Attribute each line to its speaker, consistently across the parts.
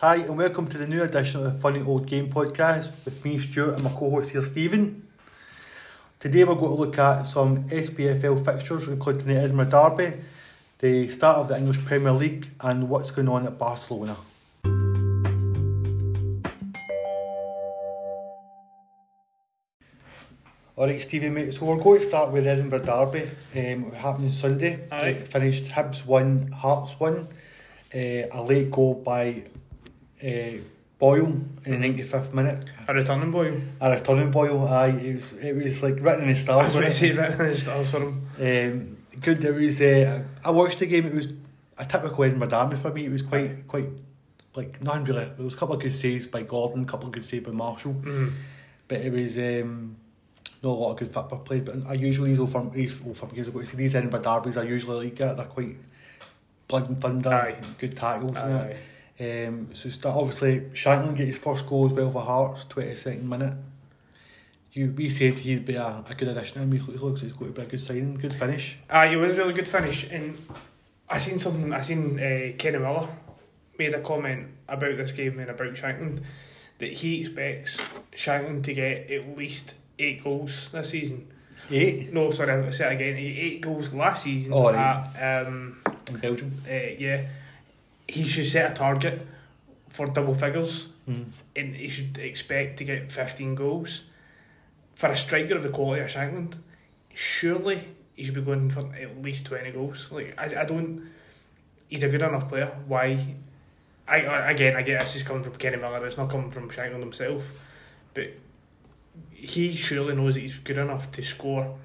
Speaker 1: Hi, and welcome to the new edition of the Funny Old Game podcast with me, Stuart, and my co host here, Stephen. Today we're going to look at some SPFL fixtures, including the Edinburgh Derby, the start of the English Premier League, and what's going on at Barcelona. Alright, Stevie, mate, so we're going to start with Edinburgh Derby. Um, it happened Sunday.
Speaker 2: Aye.
Speaker 1: It finished Hibs 1, Hearts 1. Uh, a late goal by uh, Boyle in the 95th minute.
Speaker 2: A returning boy.
Speaker 1: A returning Boyle, aye, it was, it was like written in the
Speaker 2: I
Speaker 1: stars.
Speaker 2: was going to
Speaker 1: wasn't
Speaker 2: say written in the stars for him.
Speaker 1: Um, good, it was, uh, I watched the game, it was a typical Edinburgh Derby for me. It was quite, quite, like, nothing really. There was a couple of good saves by Gordon, a couple of good saves by Marshall.
Speaker 2: Mm.
Speaker 1: But it was um, not a lot of good football played. But I usually these old firm, these old firm games, I've got to say, these Edinburgh derbies are usually like that. They're quite blood and thunder,
Speaker 2: Aye.
Speaker 1: good tackles and that. Um, so that obviously Shankland get his first goal as well for Hearts, twenty second minute. You we said he'd be a, a good addition, and he looks like he's going to be a good signing, good finish.
Speaker 2: Aye, it was a really good finish. And I seen something, I seen uh, Kenny Miller made a comment about this game and about Shankland that he expects Shankland to get at least eight goals this season.
Speaker 1: Eight
Speaker 2: No, sorry, I'll say it again. Eight goals last season
Speaker 1: Oh, right.
Speaker 2: at um,
Speaker 1: in Belgium.
Speaker 2: uh, yeah, he should set a target for double figures,
Speaker 1: Mm.
Speaker 2: and he should expect to get fifteen goals. For a striker of the quality of Shankland, surely he should be going for at least twenty goals. Like I, I don't. He's a good enough player. Why? I I- again, I get this is coming from Kenny Miller. It's not coming from Shankland himself, but he surely knows that he's good enough to score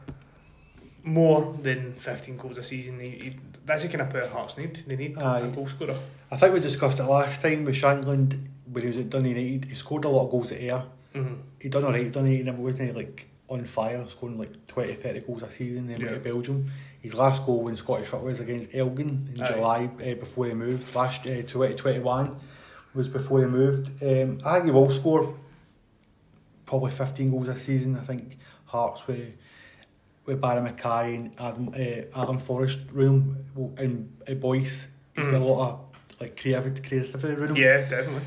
Speaker 2: more than fifteen goals a season. He, he, that's the kind of player Hearts need. They need
Speaker 1: Aye.
Speaker 2: a goal scorer.
Speaker 1: I think we discussed it last time with Shankland when he was at Dundee United. He scored a lot of goals at Ayr.
Speaker 2: Mm-hmm.
Speaker 1: he done alright, he done it, and wasn't he like on fire, scoring like 20, 30 goals a season, then went
Speaker 2: Yeah.
Speaker 1: to Belgium. His last goal in Scottish football was against Elgin in
Speaker 2: Aye.
Speaker 1: July uh, before he moved. Last uh, 2021 was before he moved. Um, I think he will score probably 15 goals a season. I think Hearts with with Barry McKay and Adam, uh, Adam Forrest room and uh, Boyce. He's got a
Speaker 2: Mhm.
Speaker 1: lot of like creativity, creativity room
Speaker 2: Yeah, definitely.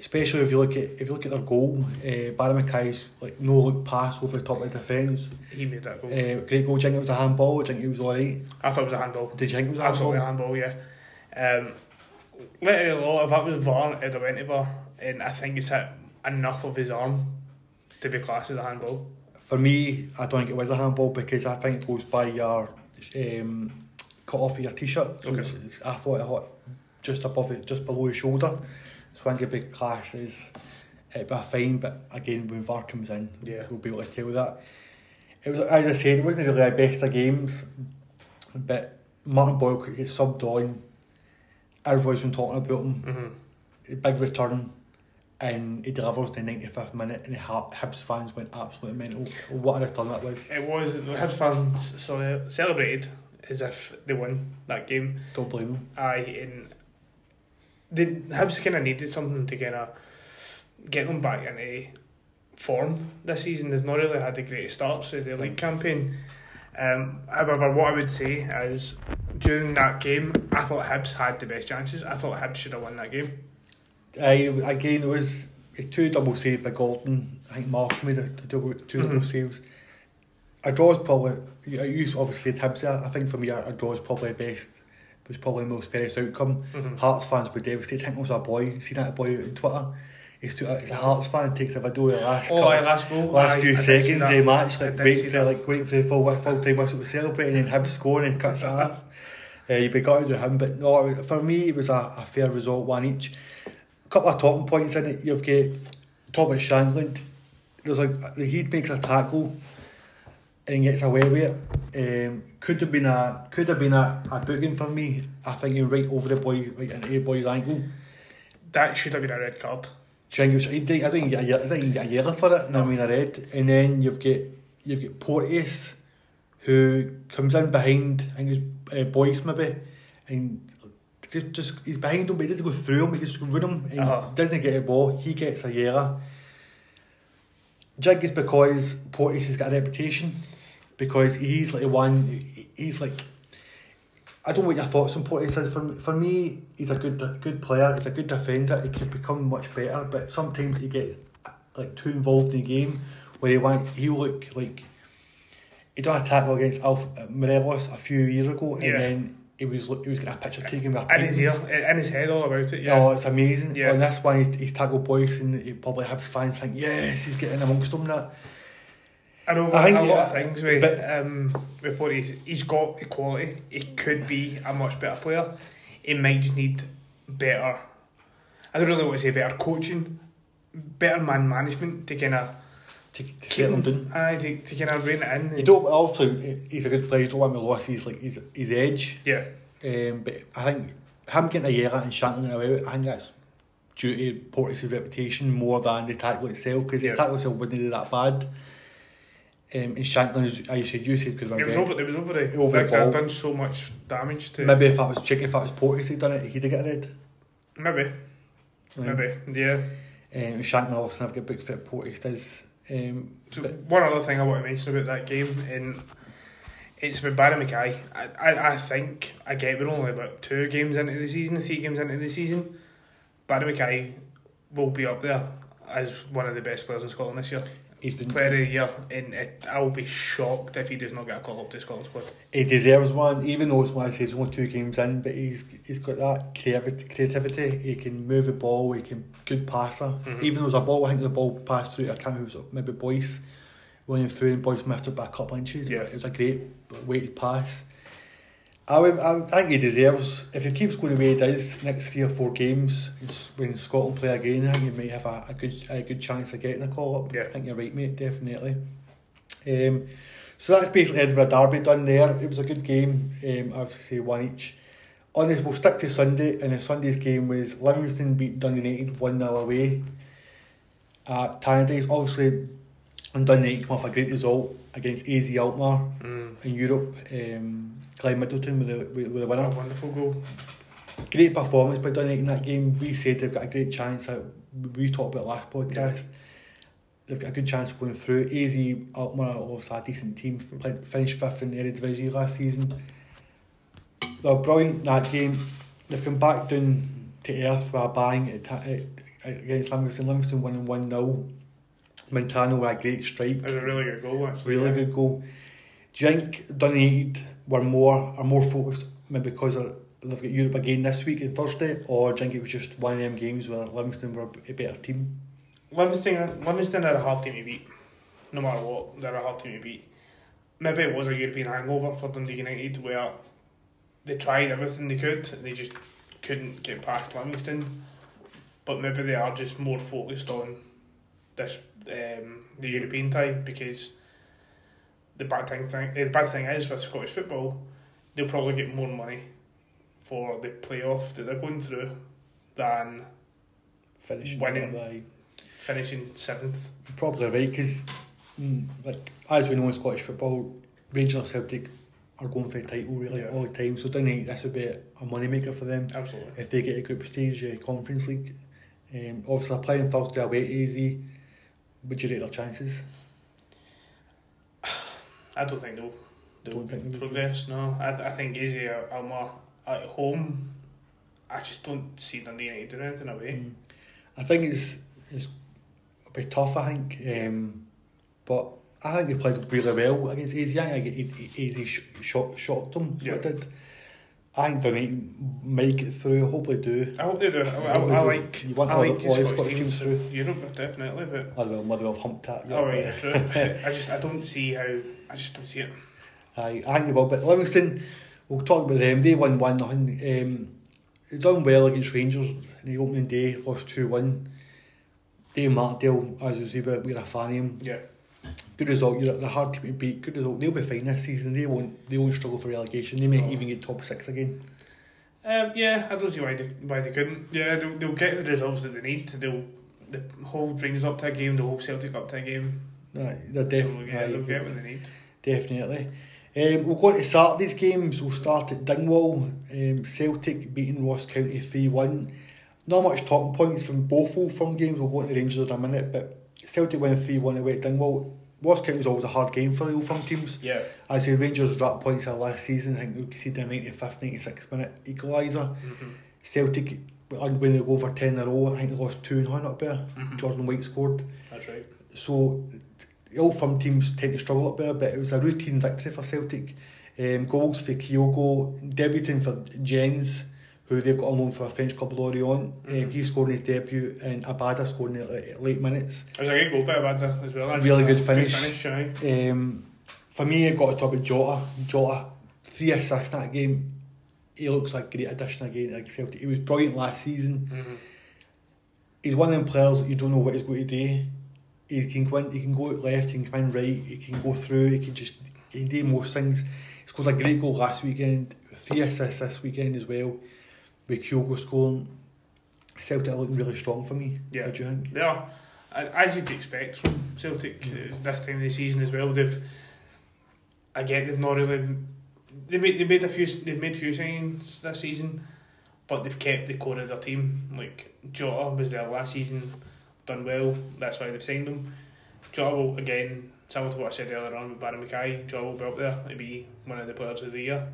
Speaker 1: especially if you look at if you look at their goal, uh, Barry McKay's like no look pass over the top of the defence.
Speaker 2: He made that goal.
Speaker 1: Uh, great goal. Do you think it was a handball? Do you think it was alright?
Speaker 2: I thought it was a handball.
Speaker 1: Did you think it was a
Speaker 2: Absolutely a
Speaker 1: handball?
Speaker 2: handball, yeah. Um, literally, a lot if that was VAR, it'd have went to VAR, and I think it's hit enough of his arm to be classed as a handball.
Speaker 1: For me, I don't think it was a handball because I think it goes by your um, cut off of your t-shirt. So
Speaker 2: Okay.
Speaker 1: I thought it hit just above it, just below your shoulder. So I think it'd be classed as it'd be a fine. But again, when VAR comes in,
Speaker 2: Yeah.
Speaker 1: we'll be able to tell that. It was as I said, it wasn't really the best of games, but Martin Boyle could get subbed on. Everybody's been talking about him.
Speaker 2: Mm-hmm.
Speaker 1: Big return, and he delivers in the ninety fifth minute, and the Hib- Hibs fans went absolutely mental. What a return that was!
Speaker 2: It was the Hibs fans so celebrated as if they won that game.
Speaker 1: Don't blame them.
Speaker 2: Aye, and the Hibs kind of needed something to kind of get them back into form this season. They've not really had the greatest starts to the league campaign. Um, however, what I would say is during that game, I thought Hibs had the best chances. I thought Hibs should have won that game.
Speaker 1: I again it was two double saves by Gordon. I think Marshall made a, a double, 2 double
Speaker 2: Mhm.
Speaker 1: saves. A draw is probably you you obviously there. I think for me a, a draw is probably best. It Was probably the most fairest outcome.
Speaker 2: Mhm.
Speaker 1: Hearts fans were devastated. I think it was a boy. Seen that boy on Twitter. He's, too, he's a Hearts fan. Takes a video of the last
Speaker 2: Oh,
Speaker 1: couple-
Speaker 2: aye, last goal.
Speaker 1: last
Speaker 2: aye,
Speaker 1: few
Speaker 2: I
Speaker 1: seconds of the match, like waiting for like waiting for the full full time whistle to celebrate, and then Hibs scoring and cuts it off. Uh, you'd be gutted with him, but no, was- for me it was a, a fair result, one each. A couple of talking points in it. You've got Thomas Shankland. There's like he makes a tackle and gets away with it. Um, could have been a could have been a, a booking for me. I think he right over the boy right into the boy's ankle.
Speaker 2: That should have been a red card.
Speaker 1: Do you think was, I think I you get a, think you get a yellow for it, and I mean a red. And then you've got you've got Porteous, who comes in behind. I think it's uh, Boyce maybe, and just, just he's behind him, but he doesn't go through him. He just run him and
Speaker 2: Uh-huh.
Speaker 1: doesn't get a ball. He gets a yellow. Jig is because Porteous has got a reputation, because he's like the one. He's like. I don't know what your thoughts on Porteous is. For, for me, he's a good good player. He's a good defender. He could become much better, but sometimes he gets like too involved in the game where he wants. He look like he done a tackle against Alf Morelos a few years ago, and
Speaker 2: Yeah.
Speaker 1: then he was he was getting a picture taken with a
Speaker 2: In his ear, in his head, all about it. Yeah.
Speaker 1: Oh, it's amazing.
Speaker 2: Yeah.
Speaker 1: On this one, he's, he's tackled Boyce, and he probably have fans think, yes, he's getting amongst them. That
Speaker 2: I know
Speaker 1: I think,
Speaker 2: a lot
Speaker 1: yeah,
Speaker 2: of things with
Speaker 1: but-
Speaker 2: um with Porteous. He's got the quality. He could be a much better player. He might just need better. I don't really want to say better coaching, better man management to kind of
Speaker 1: to, to settle him down.
Speaker 2: Aye, to, to kind of rein it in.
Speaker 1: You don't obviously he's a good player. You don't want to lose his like his, his edge.
Speaker 2: Yeah,
Speaker 1: Um, but I think him getting a yellow and Shankland away, I think that's due to Porteous' reputation more than the tackle itself because
Speaker 2: Yeah.
Speaker 1: the tackle itself wouldn't do that bad. Um, and Shankland, as you said, you said have
Speaker 2: it was over. It was over the.
Speaker 1: Over the ball.
Speaker 2: Done so much damage to.
Speaker 1: Maybe if that was chicken, if that was Porteous he'd done it, he'd have got red.
Speaker 2: maybe,
Speaker 1: Um,
Speaker 2: maybe, yeah.
Speaker 1: Um, Shankland obviously have got big fit Porteous does. Um,
Speaker 2: So one other thing I want to mention about that game, and it's about Barry McKay. I, I, I think I get we're only about two games into the season, three games into the season. Barry McKay will be up there as one of the best players in Scotland this year.
Speaker 1: He's been
Speaker 2: Player of the year, and it, I will be shocked if he does not get a call up to Scotland squad.
Speaker 1: he deserves one, even though it's like I say, it's only two games in, but he's he's got that creativity. creativity. He can move the ball. He can good passer.
Speaker 2: Mhm.
Speaker 1: Even though it was a ball, I think the ball passed through. I can't remember. Maybe Boyce running through, and Boyce missed it by a couple inches.
Speaker 2: Yeah.
Speaker 1: It was a great weighted pass. I, would, I, would- I think he deserves. If he keeps going the way he does next three or four games, it's when Scotland play again. I think he might have a, a good a good chance of getting a call up.
Speaker 2: Yeah.
Speaker 1: I think you're right, mate. Definitely. Um, so that's basically Edinburgh Derby done there. It was a good game. Um, say one each. On this, we'll stick to Sunday, and the Sunday's game was Livingston beat Dundee United 1 0 away at Tannadice. Obviously, and Dundee United come off a great result against AZ Alkmaar
Speaker 2: Mm.
Speaker 1: in Europe. Um, Glenn Middleton with the, with, with
Speaker 2: A
Speaker 1: winner.
Speaker 2: wonderful goal.
Speaker 1: Great performance by Dundee in that game. We said they've got a great chance. That we talked about last podcast. They've got a good chance of going through. AZ Alkmaar obviously a decent team. Played, finished fifth in the Eredivisie last season. They were brilliant in that game. They've come back down to earth a at, ta- at, against Livingston. Livingston winning 1 0. Montano with a great strike.
Speaker 2: It was a really good goal, actually.
Speaker 1: Really
Speaker 2: yeah.
Speaker 1: good goal. Do you think Dundee United were more are more focused maybe because they've got Europe again this week on Thursday, or do you think it was just one of them games where Livingston were a better team?
Speaker 2: Livingston, Livingston are a hard team to beat. No matter what, they're a hard team to beat. Maybe it was a European hangover for Dundee United where they tried everything they could, and they just couldn't get past Livingston. But maybe they are just more focused on this um, the European tie because the bad thing, thing the bad thing is with Scottish football, they'll probably get more money for the playoff that they're going through than
Speaker 1: Finishing
Speaker 2: Winning.
Speaker 1: Like,
Speaker 2: finishing seventh.
Speaker 1: you're probably right because, like as we know in Scottish football, Rangers and Celtic are going for the title really
Speaker 2: Yeah.
Speaker 1: all the time. So United, this would be a money maker for them.
Speaker 2: Absolutely.
Speaker 1: if they get a group stage uh, Conference League. Um, obviously, playing Thursday away AZ. Would you rate their chances?
Speaker 2: I don't think they'll, they'll
Speaker 1: don't think
Speaker 2: progress, no. I, I think Izzy are, are more at home. I just don't see Dundee United doing anything away.
Speaker 1: Mm. I think it's, it's a bit tough, I think. Um, but I think they played really well against Izzy. I think Izzy sh- shot, shot them,
Speaker 2: yeah.
Speaker 1: did. I think they're going to make it through.
Speaker 2: I hope they do. I
Speaker 1: hope they do.
Speaker 2: I,
Speaker 1: I, I, I
Speaker 2: like.
Speaker 1: You want
Speaker 2: I like
Speaker 1: all
Speaker 2: Scottish,
Speaker 1: Scottish
Speaker 2: teams through Europe, definitely. But
Speaker 1: I will. Motherwell have humped that.
Speaker 2: Oh, right, true. I just I don't see how. I just don't see it.
Speaker 1: Aye, I think they will. But Livingston, we'll talk about them. They won one nothing. Um, done well against Rangers in the opening day. Lost two one. Dave Martindale, as you say, we're a fan of him.
Speaker 2: Yeah.
Speaker 1: Good result. You're the hard team to beat. Good result. They'll be fine this season. They won't. They won't struggle for relegation. They may
Speaker 2: No.
Speaker 1: even get top six again.
Speaker 2: Um, yeah, I don't see why they why they couldn't. Yeah, they'll, they'll get the results that they need. They'll the hold Rangers up to a game, the whole Celtic up to a game.
Speaker 1: Aye, they're
Speaker 2: so
Speaker 1: definitely.
Speaker 2: yeah, they'll get what they need.
Speaker 1: Definitely. Um, we'll go to Saturday's games. We'll start at Dingwall. Um, Celtic beating Ross County 3 1. Not much talking points from both of from games. We'll go to the Rangers in a minute, but Celtic win 3 1 away at Dingwall. Ross County was always a hard game for the old firm teams.
Speaker 2: Yeah.
Speaker 1: I say Rangers dropped points at last season. I think we conceded a 95th, 96th minute equaliser.
Speaker 2: Mm-hmm.
Speaker 1: Celtic, when they go for 10 in a row, I think they lost 2 and 1 up there.
Speaker 2: Mhm.
Speaker 1: Jordan White scored.
Speaker 2: That's right.
Speaker 1: So the old firm teams tend to struggle up there, but it was a routine victory for Celtic. Um, goals for Kyogo, debuting for Jenz, who they've got on loan for a French club Lorient. Um,
Speaker 2: Mhm.
Speaker 1: he scored in his debut, and Abada scored in the late, minutes.
Speaker 2: It was a good goal by Abada as well. actually.
Speaker 1: Really good finish.
Speaker 2: Good finish.
Speaker 1: Um, for me, I've got to talk about Jota. Jota, three assists in that game. He looks like a great addition again. Like Celtic, he was brilliant last season.
Speaker 2: Mhm.
Speaker 1: He's one of them players that you don't know what he's going to do. He can go in, he can go out left, he can come in right, he can go through, he can just he can do most things. He scored a great goal last weekend, three assists this weekend as well. With Kyogo scoring, Celtic are looking really strong for me.
Speaker 2: Yeah.
Speaker 1: What do you think?
Speaker 2: They are, as you'd expect from Celtic
Speaker 1: Mm.
Speaker 2: this time of the season as well. They've again they've not really they made they made a few they've made few signings this season, but they've kept the core of their team. Like Jota was there last season, done well. That's why they've signed him. Jota will again similar to what I said earlier on with Barry McKay. Jota will be up there to be one of the players of the year.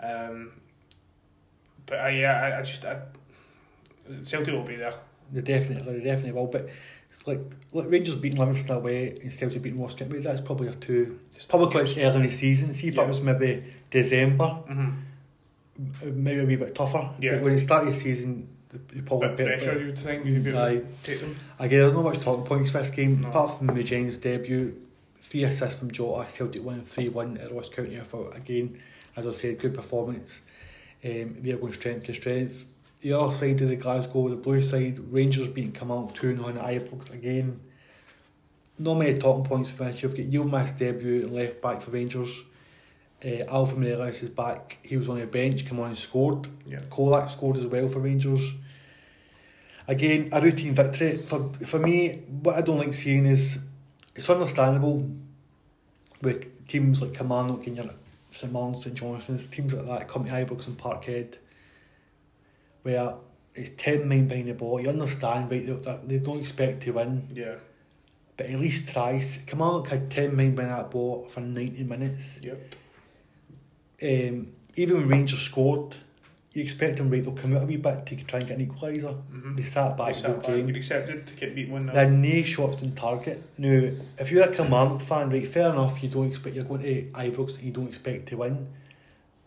Speaker 2: Um, but I, yeah, I, I just I, Celtic will be there.
Speaker 1: They definitely, they definitely will. But like, like Rangers beating Livingston away and Celtic beating Ross County. That's probably a two. It's probably quite early in the season. See if
Speaker 2: Yeah.
Speaker 1: it was maybe December,
Speaker 2: Mm-hmm.
Speaker 1: maybe a wee bit tougher.
Speaker 2: Yeah.
Speaker 1: But when you start the season, you probably
Speaker 2: bit
Speaker 1: better-
Speaker 2: pressure, you would think, you'd be able
Speaker 1: Aye.
Speaker 2: to take them.
Speaker 1: Again, there's not much talking points for this game.
Speaker 2: No.
Speaker 1: Apart from Mujain's debut, three assists from Jota, Celtic win 3 1 at Ross County. I thought, again, as I said, good performance. Um, they're going strength to strength. The other side of the Glasgow, the blue side, Rangers beating Camargue 2 0 at Ibrox again. Not many talking points for this. You've got Yilmaz debut and left back for Rangers. Uh, Alpha Morelos is back. He was on the bench, come on and scored.
Speaker 2: Yeah.
Speaker 1: Colak scored as well for Rangers. Again, a routine victory. For for me, what I don't like seeing is it's understandable with teams like Kilmarnock and your Martin's, St Johnstone's, teams like that come to Ibrox and Parkhead, where it's 10 men behind the ball. You understand, right, that- that they don't expect to win,
Speaker 2: Yeah.
Speaker 1: but at least try. Kilmarnock had 10 men behind that ball for 90 minutes.
Speaker 2: Yep.
Speaker 1: Um, even when Rangers scored, you expect them, right, they'll come out a wee bit to try and get an equaliser.
Speaker 2: Mm-hmm.
Speaker 1: They sat back the whole game.
Speaker 2: Accepted to get beat one
Speaker 1: They
Speaker 2: now.
Speaker 1: had no shots on target. Now, if you're a Kilmarnock fan, right, fair enough, you don't expect you're going to Ibrox and you don't expect to win.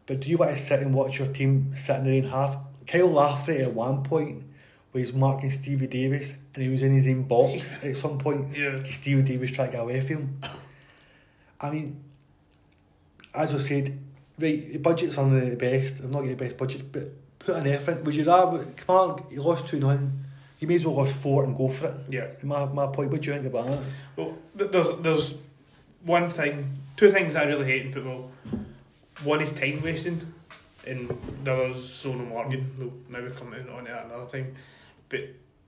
Speaker 1: But do you want to sit and watch your team sit in the rain half? Kyle Lafferty at one point was marking Stevie Davis and he was in his own box at some point.
Speaker 2: Yeah.
Speaker 1: Stevie Davis tried to get away from him. I mean, as I said, right, the budgets aren't the best. They've not got the best budgets, but put an effort. Would you rather, Kilmarnock, you lost 2 0, you may as well lost 4 and go for it.
Speaker 2: Yeah.
Speaker 1: My, my point, what do you think about that?
Speaker 2: Well, there's there's one thing, two things I really hate in football. One is time wasting, and the other is zonal marking. We'll maybe come in on that another time. But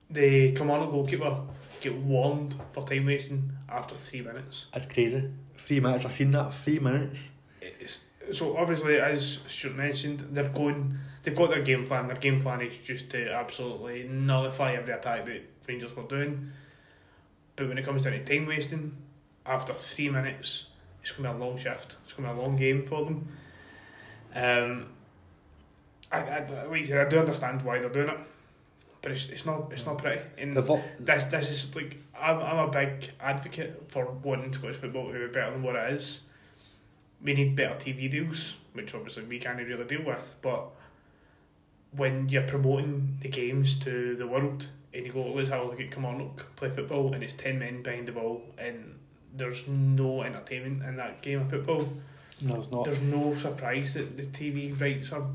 Speaker 2: the Kilmarnock goalkeeper get warned for time wasting after three minutes.
Speaker 1: That's crazy. Three minutes, I've seen that, three minutes.
Speaker 2: It's, so obviously, as Stuart mentioned, they're going. They've got their game plan. Their game plan is just to absolutely nullify every attack that Rangers were doing. But when it comes down to time wasting, after three minutes, it's going to be a long shift. It's going to be a long game for them. Um, I, I, like you I do understand why they're doing it, but it's, it's not it's not pretty. And
Speaker 1: The vo-
Speaker 2: this this is like I'm I'm a big advocate for wanting Scottish football to be better than what it is. We need better TV deals, which obviously we can't really deal with. But when you're promoting the games to the world and you go, let's have a look at come on, look, play football, and it's ten men behind the ball, and there's no entertainment in that game of football.
Speaker 1: no, it's not.
Speaker 2: There's no surprise that the TV rights are.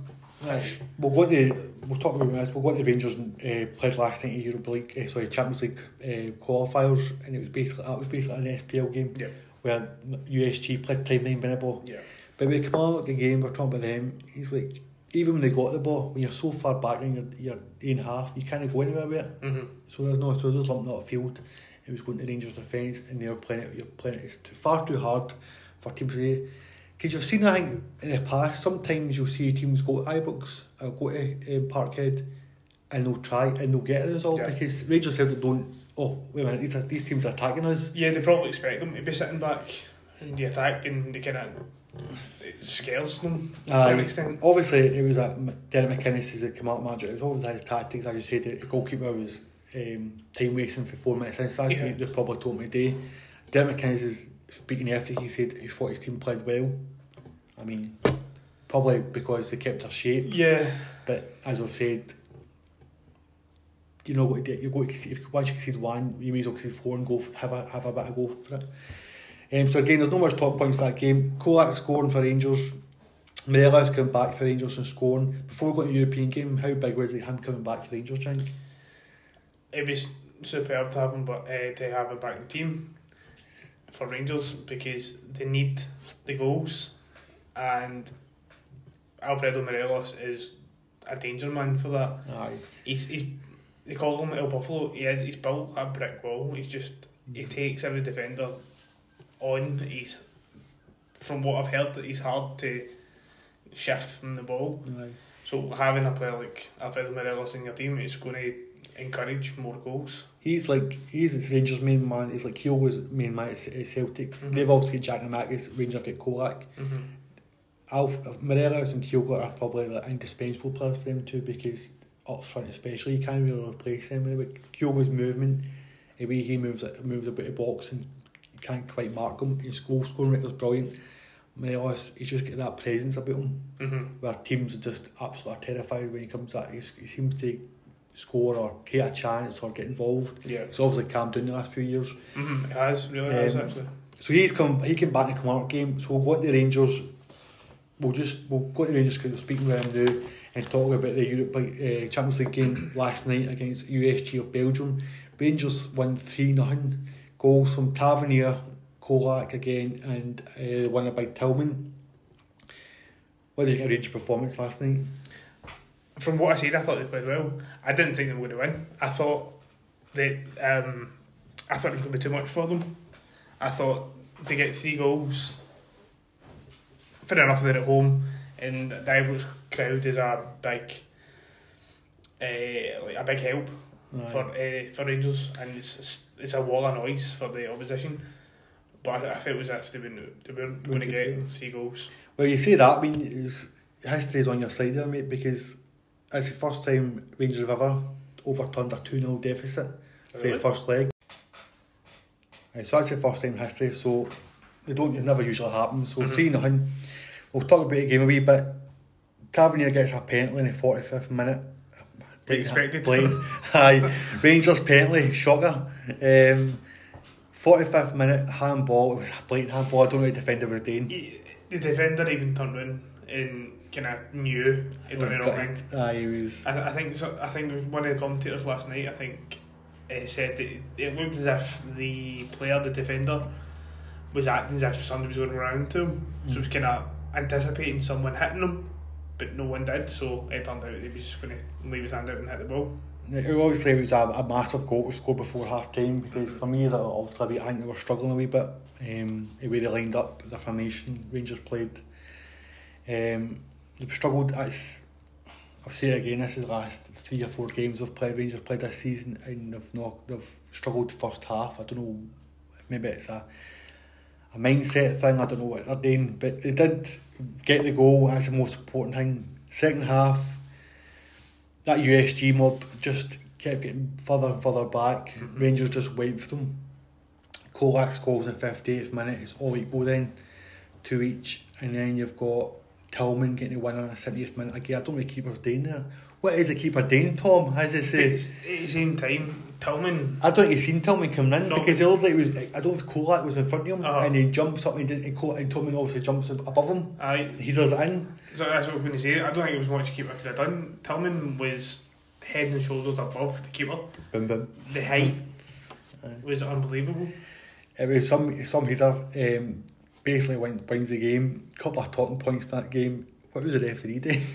Speaker 1: Right. We'll go to, we'll talk about this, we'll go to the Rangers uh, played last night in Europa League, uh, sorry, Champions League uh, qualifiers, and it was basically, that was basically an SPL game
Speaker 2: Yeah.
Speaker 1: Where USG played time line behind ball.
Speaker 2: Yeah.
Speaker 1: But when on the game, we're talking about them, he's like, even when they got the ball, when you're so far back in you're in half, you can't go anywhere with it.
Speaker 2: Mm-hmm.
Speaker 1: So there's no so there's lumping out a field. It was going to Rangers defence and they were playing it you're playing it it's too, far too hard for teams to because you've seen I think in the past sometimes you'll see teams go to Ibrox or go to um, Parkhead and they'll try and they'll get a result
Speaker 2: Yeah.
Speaker 1: because Rangers have that don't. Oh wait a minute, these are, these teams are attacking us.
Speaker 2: Yeah, they probably expect them to be sitting back in the attack and they kind of it scares them to an extent.
Speaker 1: Obviously, it was that M- Derek McInnes is a command manager. It was always his tactics. As you said, the goalkeeper was um, time wasting for four minutes in. So that's
Speaker 2: Yeah.
Speaker 1: they probably told me today. Derek McInnes is speaking after he said he thought his team played well. I mean, probably because they kept their shape.
Speaker 2: Yeah,
Speaker 1: But as I've said, you know what to do. You go to concede, once you concede one, you may as well concede four and go have a have a bit of go for it. Um, so again, there's no much top points for that game. Colak scoring for Rangers. Morelos coming back for Rangers and scoring. Before we go to the European game, how big was it him coming back for Rangers, Jank?
Speaker 2: it was superb to have him, but uh, to have him back in the team for Rangers because they need the goals, and Alfredo Morelos is a danger man for that.
Speaker 1: Aye.
Speaker 2: He's he's they call him El Buffalo. He is he's built a brick wall. He's just he takes every defender on. He's from what I've heard that he's hard to shift from the ball.
Speaker 1: Aye.
Speaker 2: So having a player like Alfredo Morelos in your team is going to encourage more goals.
Speaker 1: He's like he's Rangers main man. He's like Kyogo's main man at Celtic.
Speaker 2: Mhm.
Speaker 1: They've obviously Jack Namakis. Rangers have got Colak.
Speaker 2: Mm-hmm.
Speaker 1: Alf, Morelos and Kyogo are probably like indispensable players for them too because up front especially you can't really replace him. But Kyogo's movement, the way he moves moves about the box and you can't quite mark him. His goal scoring rate was brilliant. Morelos, he's just got that presence about him
Speaker 2: Mm-hmm.
Speaker 1: where teams are just absolutely terrified when he comes at. He, he seems to score or create a chance or get involved.
Speaker 2: Yeah.
Speaker 1: It's obviously calmed down the last few years.
Speaker 2: Mm-hmm. It has really has
Speaker 1: Um,
Speaker 2: actually.
Speaker 1: So he's come. He came back in the Kilmarnock game. So we'll go to the Rangers. We'll just we'll go to Rangers because we're speaking with him now and talk about the Europe uh, Champions League game last night against USG of Belgium. Rangers won three nothing. Goals from Tavernier, Colak again, and uh, winner by Tillman. What did you think of Rangers' performance last night?
Speaker 2: From what I said, I thought they played well. I didn't think they were going to win. I thought that um, I thought it was going to be too much for them. I thought to get three goals. Fair enough, they're at home, and the Ibrox crowd is a big, uh, like a big help for uh, for Rangers, and it's it's a wall of noise for the opposition. But I, I felt as if they were they were going to get three goals.
Speaker 1: Well, you say that, I mean, history is on your side there, mate, because it's the first time Rangers have ever overturned a 2 0 deficit for the first leg. Right, so that's the first time in history, so they don't, it never usually happens. So
Speaker 2: Mhm.
Speaker 1: 3 0. We'll talk about the game a wee bit. Tavernier gets a penalty in the 45th minute.
Speaker 2: We expected.
Speaker 1: Blatant. Aye. Rangers penalty, shocker. Um, 45th minute, handball. It was a blatant handball. I don't know what the defender was doing.
Speaker 2: He- the defender even turned in and kind of knew he'd done the wrong thing.
Speaker 1: Aye, he was.
Speaker 2: I, I think so, I think one of the commentators last night I think uh, said that it looked as if the player, the defender, was acting as if somebody was going around to him. So it was kind of anticipating someone hitting him, but no one did. So it turned out he was just going to leave his hand out and hit the ball.
Speaker 1: It obviously it was a, a massive goal to score before half time because for me that obviously I think they were struggling a wee bit. Um, the way they lined up, the formation Rangers played. Um, they've struggled. It's, I'll say it again. This is the last three or four games they've played. Rangers played this season and they've not they've struggled the first half. I don't know. Maybe it's a a mindset thing. I don't know what they're doing, but they did get the goal. That's the most important thing. Second half that USG mob just kept getting further and further back.
Speaker 2: Mhm.
Speaker 1: Rangers just went for them. Colak scores in the 58th minute, it's all equal then, two each. And then you've got Tillman getting the winner in the 70th minute. Again, I don't what the keeper's doing there. What is the keeper doing, Tom? As I say,
Speaker 2: it's- at the same time, Tillman,
Speaker 1: I don't think you've seen Tillman coming in
Speaker 2: No.
Speaker 1: because he looked like was. I don't know if Colak was in front of him
Speaker 2: Uh-huh.
Speaker 1: and he jumps up and, he did, and, Kol- and Tillman obviously jumps above him.
Speaker 2: I
Speaker 1: He does it in.
Speaker 2: so that's what I was going to say. I don't think it was much keeper could have done. Tillman was head and shoulders above the keeper.
Speaker 1: Boom, boom.
Speaker 2: The height
Speaker 1: Aye.
Speaker 2: was unbelievable.
Speaker 1: It was some some header. Um, basically went wins the game. Couple of talking points for that game. What was the referee doing?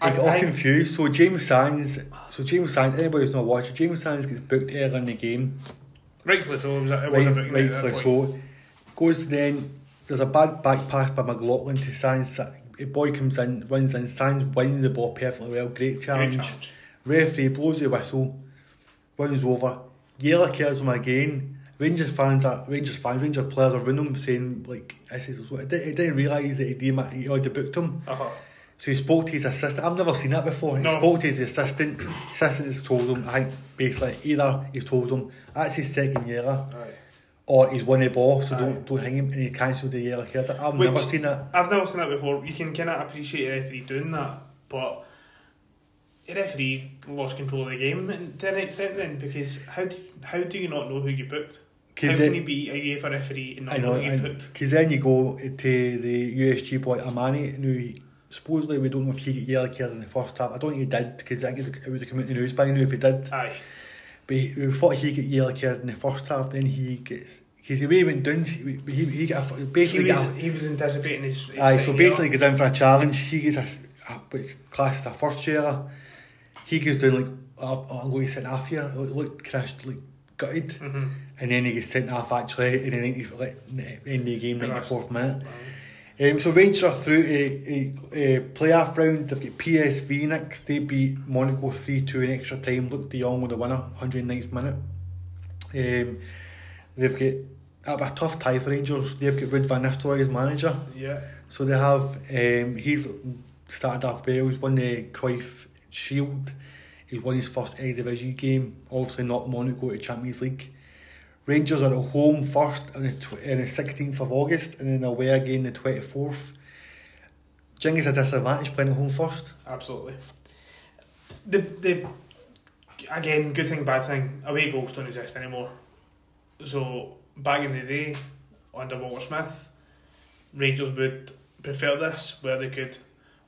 Speaker 1: I
Speaker 2: I-
Speaker 1: got all confused. So James Sands, so James Sands, anybody who's not watching, James Sands gets booked early in the game.
Speaker 2: Rightfully so. It was a, it was
Speaker 1: Right,
Speaker 2: booking
Speaker 1: rightfully so. Goes then. There's a bad back pass by McLaughlin to Sands. A boy comes in, runs in. Sands wins the ball perfectly well. Great
Speaker 2: Great
Speaker 1: challenge.
Speaker 2: challenge.
Speaker 1: Referee blows the whistle, runs over, yellow cards him again. Rangers fans, are, Rangers fans, Rangers players are running him saying like, "This is what." He didn't, realise that he he already booked him.
Speaker 2: Uh-huh.
Speaker 1: So he spoke to his assistant. I've never seen that before. He
Speaker 2: No.
Speaker 1: spoke to his assistant. assistant has told him. I think basically either he's told him that's his second yellow,
Speaker 2: Aye.
Speaker 1: or he's won the ball, so
Speaker 2: Aye.
Speaker 1: don't don't hang him, and he cancelled the yellow card. I've
Speaker 2: Which-
Speaker 1: never seen that.
Speaker 2: I've never seen that before. You can kind of appreciate a referee doing that, but the referee lost control of the game and to an extent then because how do, how do you not know who you booked? How can you be a UEFA referee and
Speaker 1: I
Speaker 2: not
Speaker 1: know,
Speaker 2: know who you booked?
Speaker 1: because then you go to the USG boy Amani, who he- supposedly we don't know if he got yellow card in the first half. I don't think he did because I think it would have come out in the news by now if he did.
Speaker 2: Aye.
Speaker 1: But he, we thought he got yellow card in the first half. Then he gets because the way he went down, he, he, he got a,
Speaker 2: He
Speaker 1: basically
Speaker 2: was,
Speaker 1: got a,
Speaker 2: he was anticipating his, his
Speaker 1: Aye, so basically
Speaker 2: yellow.
Speaker 1: goes in for a challenge. He gets a, a what's classed as a first yellow. He goes down like, oh, I'm going to sit off here. Look, look crashed, like gutted,
Speaker 2: Mhm.
Speaker 1: and then he gets sent off actually in the 90, like, end the game,
Speaker 2: The
Speaker 1: fourth minute.
Speaker 2: Aye.
Speaker 1: Um, so Rangers are through a, a, a playoff round. They've got PSV next. They beat Monaco three two in extra time. Luuk De Jong with the winner, 109th minute. Um, they've got a tough tie for Rangers. They've got Ruud van Nistelrooy as manager.
Speaker 2: Yeah.
Speaker 1: So they have um, he's started off well. He's won the Cruyff Shield. He's won his first A Division game. Obviously not Monaco to Champions League. Rangers are at home first on the tw- on the sixteenth of August, and then away again the twenty fourth. Jing is a disadvantage playing at home first.
Speaker 2: Absolutely. The the again, good thing, bad thing. Away goals don't exist anymore. So back in the day, under Walter Smith, Rangers would prefer this, where they could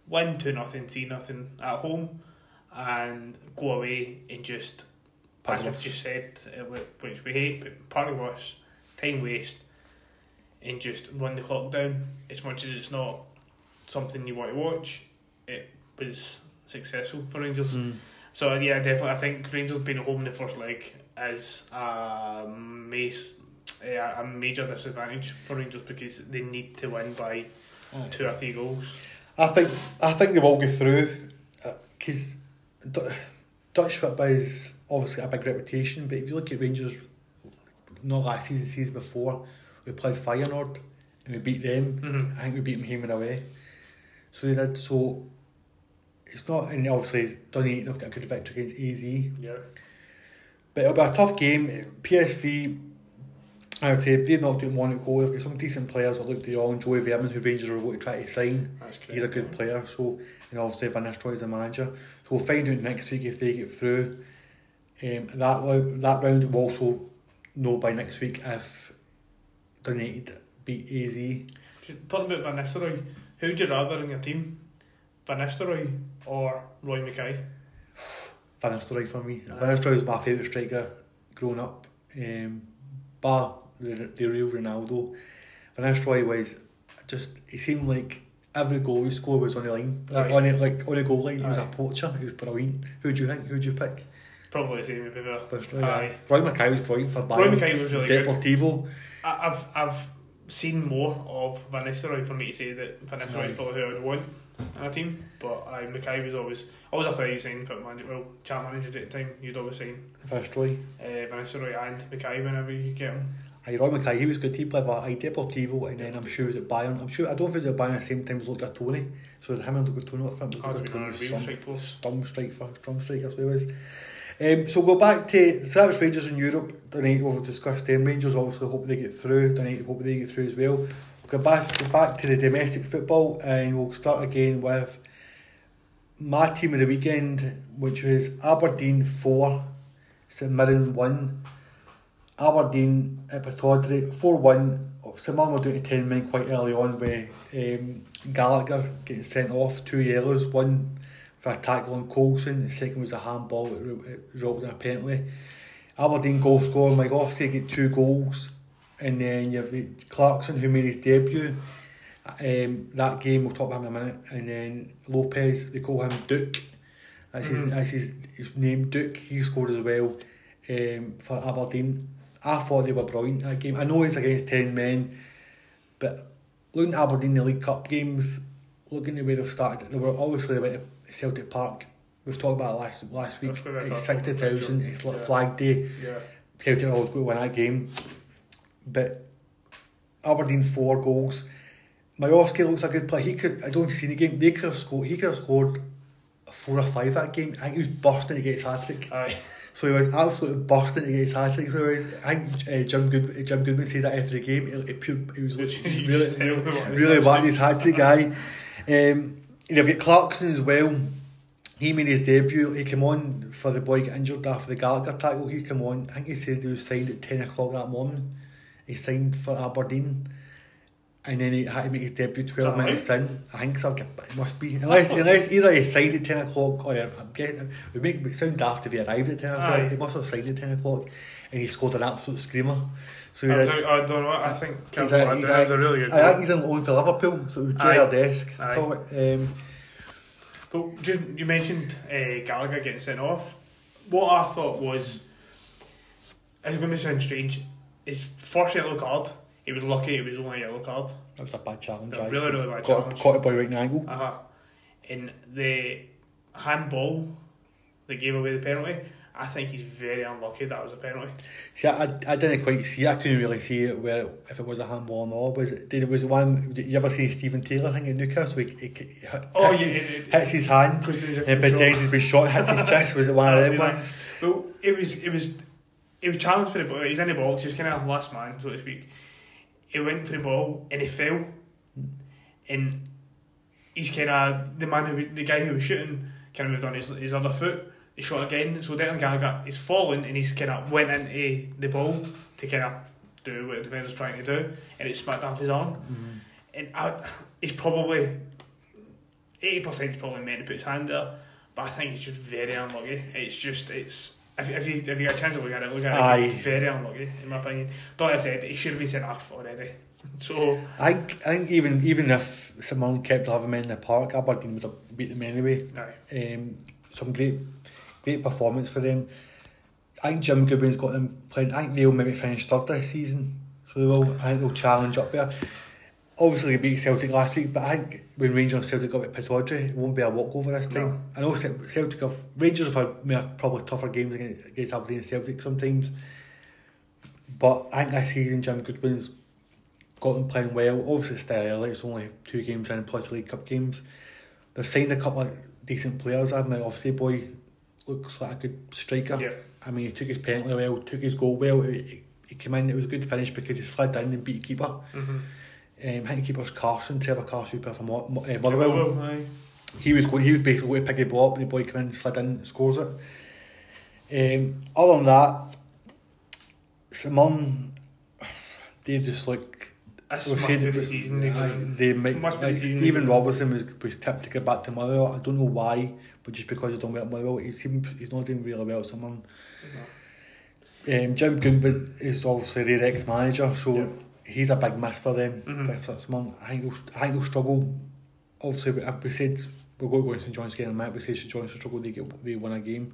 Speaker 2: win two nothing, three nothing at home, and go away and just, as we've just said, uh, which we hate, but part of us, time waste, and just run the clock down. As much as it's not something you want to watch, it was successful for Rangers. Hmm. So uh, yeah, definitely. I think Rangers being at home in the first leg is a, mace, a, major disadvantage for Rangers because they need to win by two or three goals.
Speaker 1: I think I think they will go through uh, because Dutch football is obviously a big reputation. But if you look at Rangers, not last season, season before, we played Feyenoord and we beat them.
Speaker 2: Mm-hmm.
Speaker 1: I think we beat them home and away. So they did. So it's not, and obviously Dundee United have got a good victory against AZ.
Speaker 2: Yeah.
Speaker 1: But it'll be a tough game. PSV, I would say, they knocked out Monaco. They've got some decent players like Luuk de Jong, Joey Veerman, who Rangers are going to try to sign.
Speaker 2: Correct.
Speaker 1: He's a good player, so and obviously Van Nistelrooy is the manager. So we'll find out next week if they get through. Um, that that round we'll also know by next week if United beat AZ.
Speaker 2: Just talking about Van Nistelrooy, who would you rather in your team, Van Nistelrooy or Roy Makaay?
Speaker 1: Van Nistelrooy for me.
Speaker 2: Aye.
Speaker 1: Van Nistelrooy was my favourite striker growing up. Um, bar the, the real Ronaldo. Van Nistelrooy was just he seemed like every goal he scored was on the line, like on it, like on the goal line. He was a poacher. He was brilliant. Who do you think? Who would you pick?
Speaker 2: Probably the same. Maybe.
Speaker 1: First, Roy,
Speaker 2: Aye.
Speaker 1: Roy Makaay was brilliant for Bayern.
Speaker 2: Roy Makaay was really good.
Speaker 1: Deportivo.
Speaker 2: I- I've I've seen more of Van Nistelrooy for me to say that Van Nistelrooy is probably who I would want in a team. But I Makaay was always always a player you signed for manager. Well, chat manager at the time, you'd always sign
Speaker 1: First Roy.
Speaker 2: uh, Van Nistelrooy and Makaay whenever you get him.
Speaker 1: Aye, Roy Makaay, he was good. He played for aye, Deportivo and then I'm sure he was at Bayern. I'm sure I don't if he was at Bayern at the same time as Luca Toni. So him and Luca Toni.
Speaker 2: Hard to
Speaker 1: Luca
Speaker 2: be
Speaker 1: Toni was some
Speaker 2: strike force.
Speaker 1: storm strike for storm strike, that's what it was. Um, so go back to so that was Rangers in Europe. Tonight we've discussed them. Rangers obviously hope they get through. Tonight hope they get through as well. We'll go back go back to the domestic football and we'll start again with my team of the weekend, which was Aberdeen four, St Mirren one. Aberdeen at Pittodrie four one. St Mirren were doing ten men quite early on with um, Gallagher getting sent off two yellows, one for a tackle on Coulson, the second was a handball that it resulted in a penalty. Aberdeen goal scorer Miovski get two goals and then you've got Clarkson who made his debut. Um, that game we'll talk about him in a minute and then Lopes they call him Duk. That's his
Speaker 2: Mhm.
Speaker 1: that's his, his name Duk. He scored as well um, for Aberdeen. I thought they were brilliant that game. I know it's against ten men, but looking at Aberdeen in the League Cup games, looking at the way they've started, they were obviously to Celtic Park We've talked about last last week.
Speaker 2: That's what I
Speaker 1: It's sixty thousand. It's like
Speaker 2: Yeah.
Speaker 1: Flag Day.
Speaker 2: Yeah.
Speaker 1: Celtic always go to win that game, but Aberdeen four goals. Miovski looks a good player. He could. I don't see the game. They could have scored. He could have scored four or five that game. I think he was bursting to get his hat trick.
Speaker 2: Aye.
Speaker 1: So he was absolutely bursting to get his hat trick. So he was, I think uh, Jim Good Jim Goodwin said that after the game. He, pure, it was really,
Speaker 2: you just tell
Speaker 1: really
Speaker 2: it
Speaker 1: wanting his hat trick guy. Um, you've got Clarkson as well. He made his debut. He came on for the boy got injured after the Gallagher tackle. He came on. I think he said he was signed at ten o'clock that morning. He signed for Aberdeen. And then he had to make his debut twelve minutes in. I think so. It must be unless unless either he signed at ten o'clock or I'm getting we make it sound daft if he arrived at ten o'clock.
Speaker 2: Aye.
Speaker 1: He must have signed at ten o'clock, and he scored an absolute screamer. So
Speaker 2: I, don't- I don't know. I think
Speaker 1: He's a- he's a-
Speaker 2: a really good
Speaker 1: I think he's on loan for Liverpool, so it
Speaker 2: Aye.
Speaker 1: Desk.
Speaker 2: Aye.
Speaker 1: Um,
Speaker 2: But just you mentioned uh, Gallagher getting sent off. What I thought was, it's going to sound strange. His first yellow card, he was lucky. It was only a yellow card.
Speaker 1: that was a bad challenge.
Speaker 2: A really, really bad
Speaker 1: Caught,
Speaker 2: challenge.
Speaker 1: caught it by right angle.
Speaker 2: Uh huh. And the handball that gave away the penalty, I think he's very unlucky that was a penalty.
Speaker 1: See, I, I didn't quite see. I couldn't really see it where if it was a handball or not. Was it? Did it was one? Did you ever see Stephen Taylor thing at Newcastle? He, he, he
Speaker 2: Oh,
Speaker 1: hits,
Speaker 2: yeah, it- it-
Speaker 1: hits his hand.
Speaker 2: Because he's a
Speaker 1: And pretends he's been shot. Hits his chest. Was it one of them ones?
Speaker 2: Well, it was it was it was challenged for the ball. He's in the box. He's kind of last man, so to speak. He went for the ball and he fell, and he's kind of the man who the guy who was shooting kind of moved on his, his other foot. He shot again, so Declan Gallagher he's fallen and he's kind of went into the ball to kind of do what the defender's trying to do, and it smacked off his arm. And I, he's probably eighty percent probably meant to put his hand there, but I think he's just very unlucky. It's just it's if, if you if you get a chance to look at it, look at
Speaker 1: Aye.
Speaker 2: it. It's very unlucky in my opinion. But like I said, he should have been sent off already. So
Speaker 1: I think, I think even even if someone kept having him in the park, Aberdeen would have beat them anyway.
Speaker 2: no,
Speaker 1: Um, some great great performance for them. I think Jim Goodwin's got them playing. I think they'll maybe finish third this season, so they will. I think they'll challenge up there. Obviously, they beat Celtic last week, but I think when Rangers and Celtic got at Pittodrie, it won't be a walkover this time.
Speaker 2: No.
Speaker 1: I know Celtic have Rangers have had more, probably tougher games against, against Aberdeen and Celtic sometimes, but I think this season Jim Goodwin's got them playing well. Obviously, it's still early; it's only two games in plus League Cup games. They've signed a couple of decent players. I mean, obviously, boy looks like a good striker.
Speaker 2: yeah,
Speaker 1: I mean, he took his penalty well, took his goal well. He, he came in, it was a good finish because he slid in and beat the keeper.
Speaker 2: mm-hmm.
Speaker 1: Um, I think keeper's Carson, Trevor Carson, who played for Mo- Mo- uh, Motherwell.
Speaker 2: aye.
Speaker 1: He was going, he was basically going to pick the ball up, and the boy came in, slid in, scores it. Um, other than that, Simon, they just like
Speaker 2: This must be the season. They, go-
Speaker 1: they might,
Speaker 2: must
Speaker 1: like
Speaker 2: season
Speaker 1: Stephen Robertson was, was tipped to get back to Motherwell. I don't know why, but just because he's done well at Motherwell, he seems he's not doing really well Someone, Simon. Um, Jim Goodwin is obviously their ex-manager, so
Speaker 2: Yeah.
Speaker 1: he's a big miss for them.
Speaker 2: Mhm.
Speaker 1: If that's one, I think they'll, I think they'll struggle. Obviously, we, we said we're going to go into St John's game in a minute. We said St John's will struggle. They get they win a game.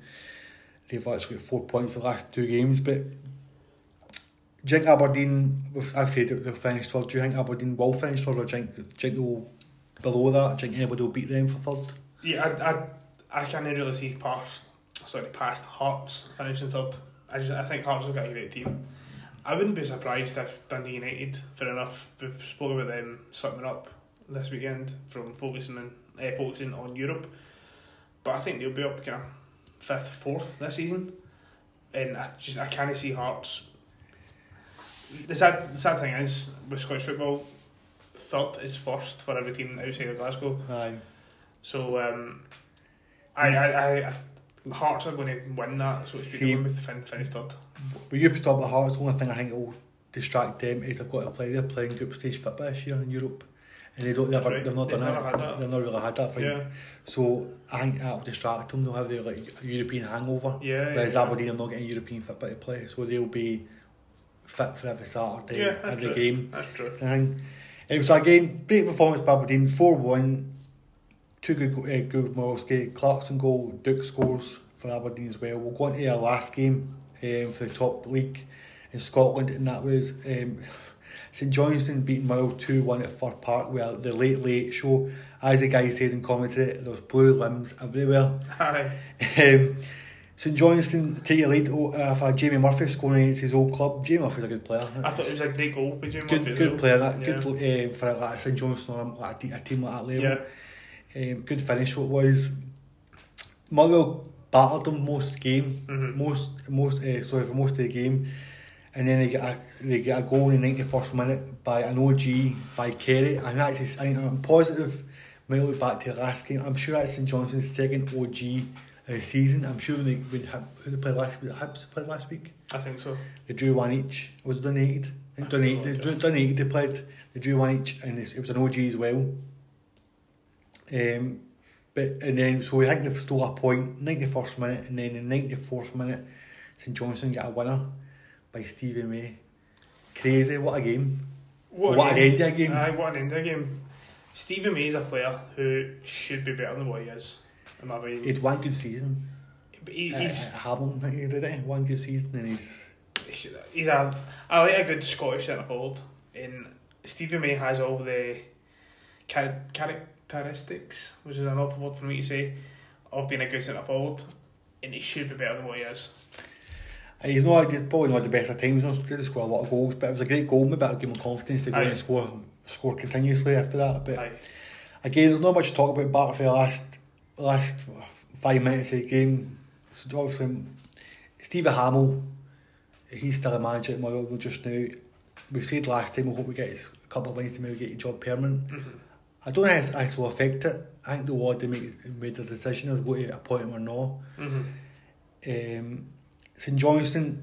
Speaker 1: They've actually got four points for the last two games, but. Do you think Aberdeen, I've said they'll finish third. Do you think Aberdeen will finish third or do you think, do you think they'll below that? Do you think anybody will beat them for third?
Speaker 2: Yeah, I, I, I can't really see past sorry past Hearts finishing third. I just I think Hearts have got a great team. I wouldn't be surprised if Dundee United, fair enough, we've spoken about them slipping up this weekend from focusing on uh, focusing on Europe, but I think they'll be up kind of fifth, fourth this season, and I just I can't see Hearts. The sad, the sad thing is with Scottish football, third is first for every team outside of Glasgow.
Speaker 1: Aye.
Speaker 2: So um, I, I, I, Hearts are going to win that. So it's been with fin finish third.
Speaker 1: But you put up the Hearts, the only thing I think will distract them is they've got to play. They're playing group stage football this year in Europe, and they don't. They've,
Speaker 2: right.
Speaker 1: they've not
Speaker 2: They've
Speaker 1: done it.
Speaker 2: that.
Speaker 1: They've not really had that for
Speaker 2: Yeah,
Speaker 1: So I think that will distract them. They'll have their like European hangover.
Speaker 2: yeah.
Speaker 1: Whereas
Speaker 2: yeah.
Speaker 1: Aberdeen are not getting European football to play, so they'll be fit for every Saturday,
Speaker 2: Yeah,
Speaker 1: every
Speaker 2: true.
Speaker 1: game.
Speaker 2: That's true.
Speaker 1: I think. Um, so again, great performance by Aberdeen, four one. Two good go- uh, good Miovski, Clarkson goal, Duk scores for Aberdeen as well. We'll go on to our last game um, for the top league in Scotland, and that was um, St Johnstone beating Motherwell 2 1 at Fir Park with the late late show. As the guy said in commentary, there was blue limbs everywhere.
Speaker 2: Aye.
Speaker 1: Um, St Johnstone take a lead uh, for Jamie Murphy scoring against his old club. Jamie Murphy's a good player.
Speaker 2: I thought it was a great goal by Jim
Speaker 1: good,
Speaker 2: Murphy
Speaker 1: good player. That
Speaker 2: Yeah.
Speaker 1: good uh, for like St Johnstone or a, a team like that level.
Speaker 2: Yeah.
Speaker 1: Um, good finish. What it was Motherwell battered them most game,
Speaker 2: Mhm.
Speaker 1: most most uh, sorry for most of the game, and then they get a they get a goal in the ninety first minute by an OG by Kerry. And actually, I think I'm positive. Might look back to the last game. I'm sure that's St Johnstone's second OG the season. I'm sure when they when who they played last week, Hibs played last week.
Speaker 2: I think so.
Speaker 1: They drew one each. Was it donated? I think
Speaker 2: I
Speaker 1: donated.
Speaker 2: forgot
Speaker 1: They, drew, donated. They played. They drew one each, and it was an OG as well. Um, but and then so we think they've stole a point, ninety first minute, and then in ninety fourth minute, St Johnstone get a winner by Stevie May. Crazy! What a game! What,
Speaker 2: What,
Speaker 1: an end a game!
Speaker 2: Aye, what an end of game. Stephen May is a player who should be better than what he is. In my mind.
Speaker 1: He had one good season.
Speaker 2: He, he's
Speaker 1: at Hamilton, I he did it. One good season, and he's
Speaker 2: he's a I like a good Scottish centre forward, and Stephen May has all the char- characteristics, which is an awful word for me to say, of being a good centre forward, and he should be better than what he is.
Speaker 1: And he's not he's probably not the best at times. He doesn't score a lot of goals, but it was a great goal. Maybe that'll give him confidence to go
Speaker 2: Aye.
Speaker 1: and score score continuously after that. But
Speaker 2: Aye.
Speaker 1: again, there's not much to talk about Barton for the last last five minutes of the game. So obviously, Stevie Hammell, he's still a manager at Motherwell just now. We said last time we hope we get his, a couple of wins to maybe get your job permanent.
Speaker 2: Mhm.
Speaker 1: I don't think it's actually affect it. I think the ward they make made the decision of whether to appoint him or not.
Speaker 2: Mhm.
Speaker 1: Um, St Johnstone,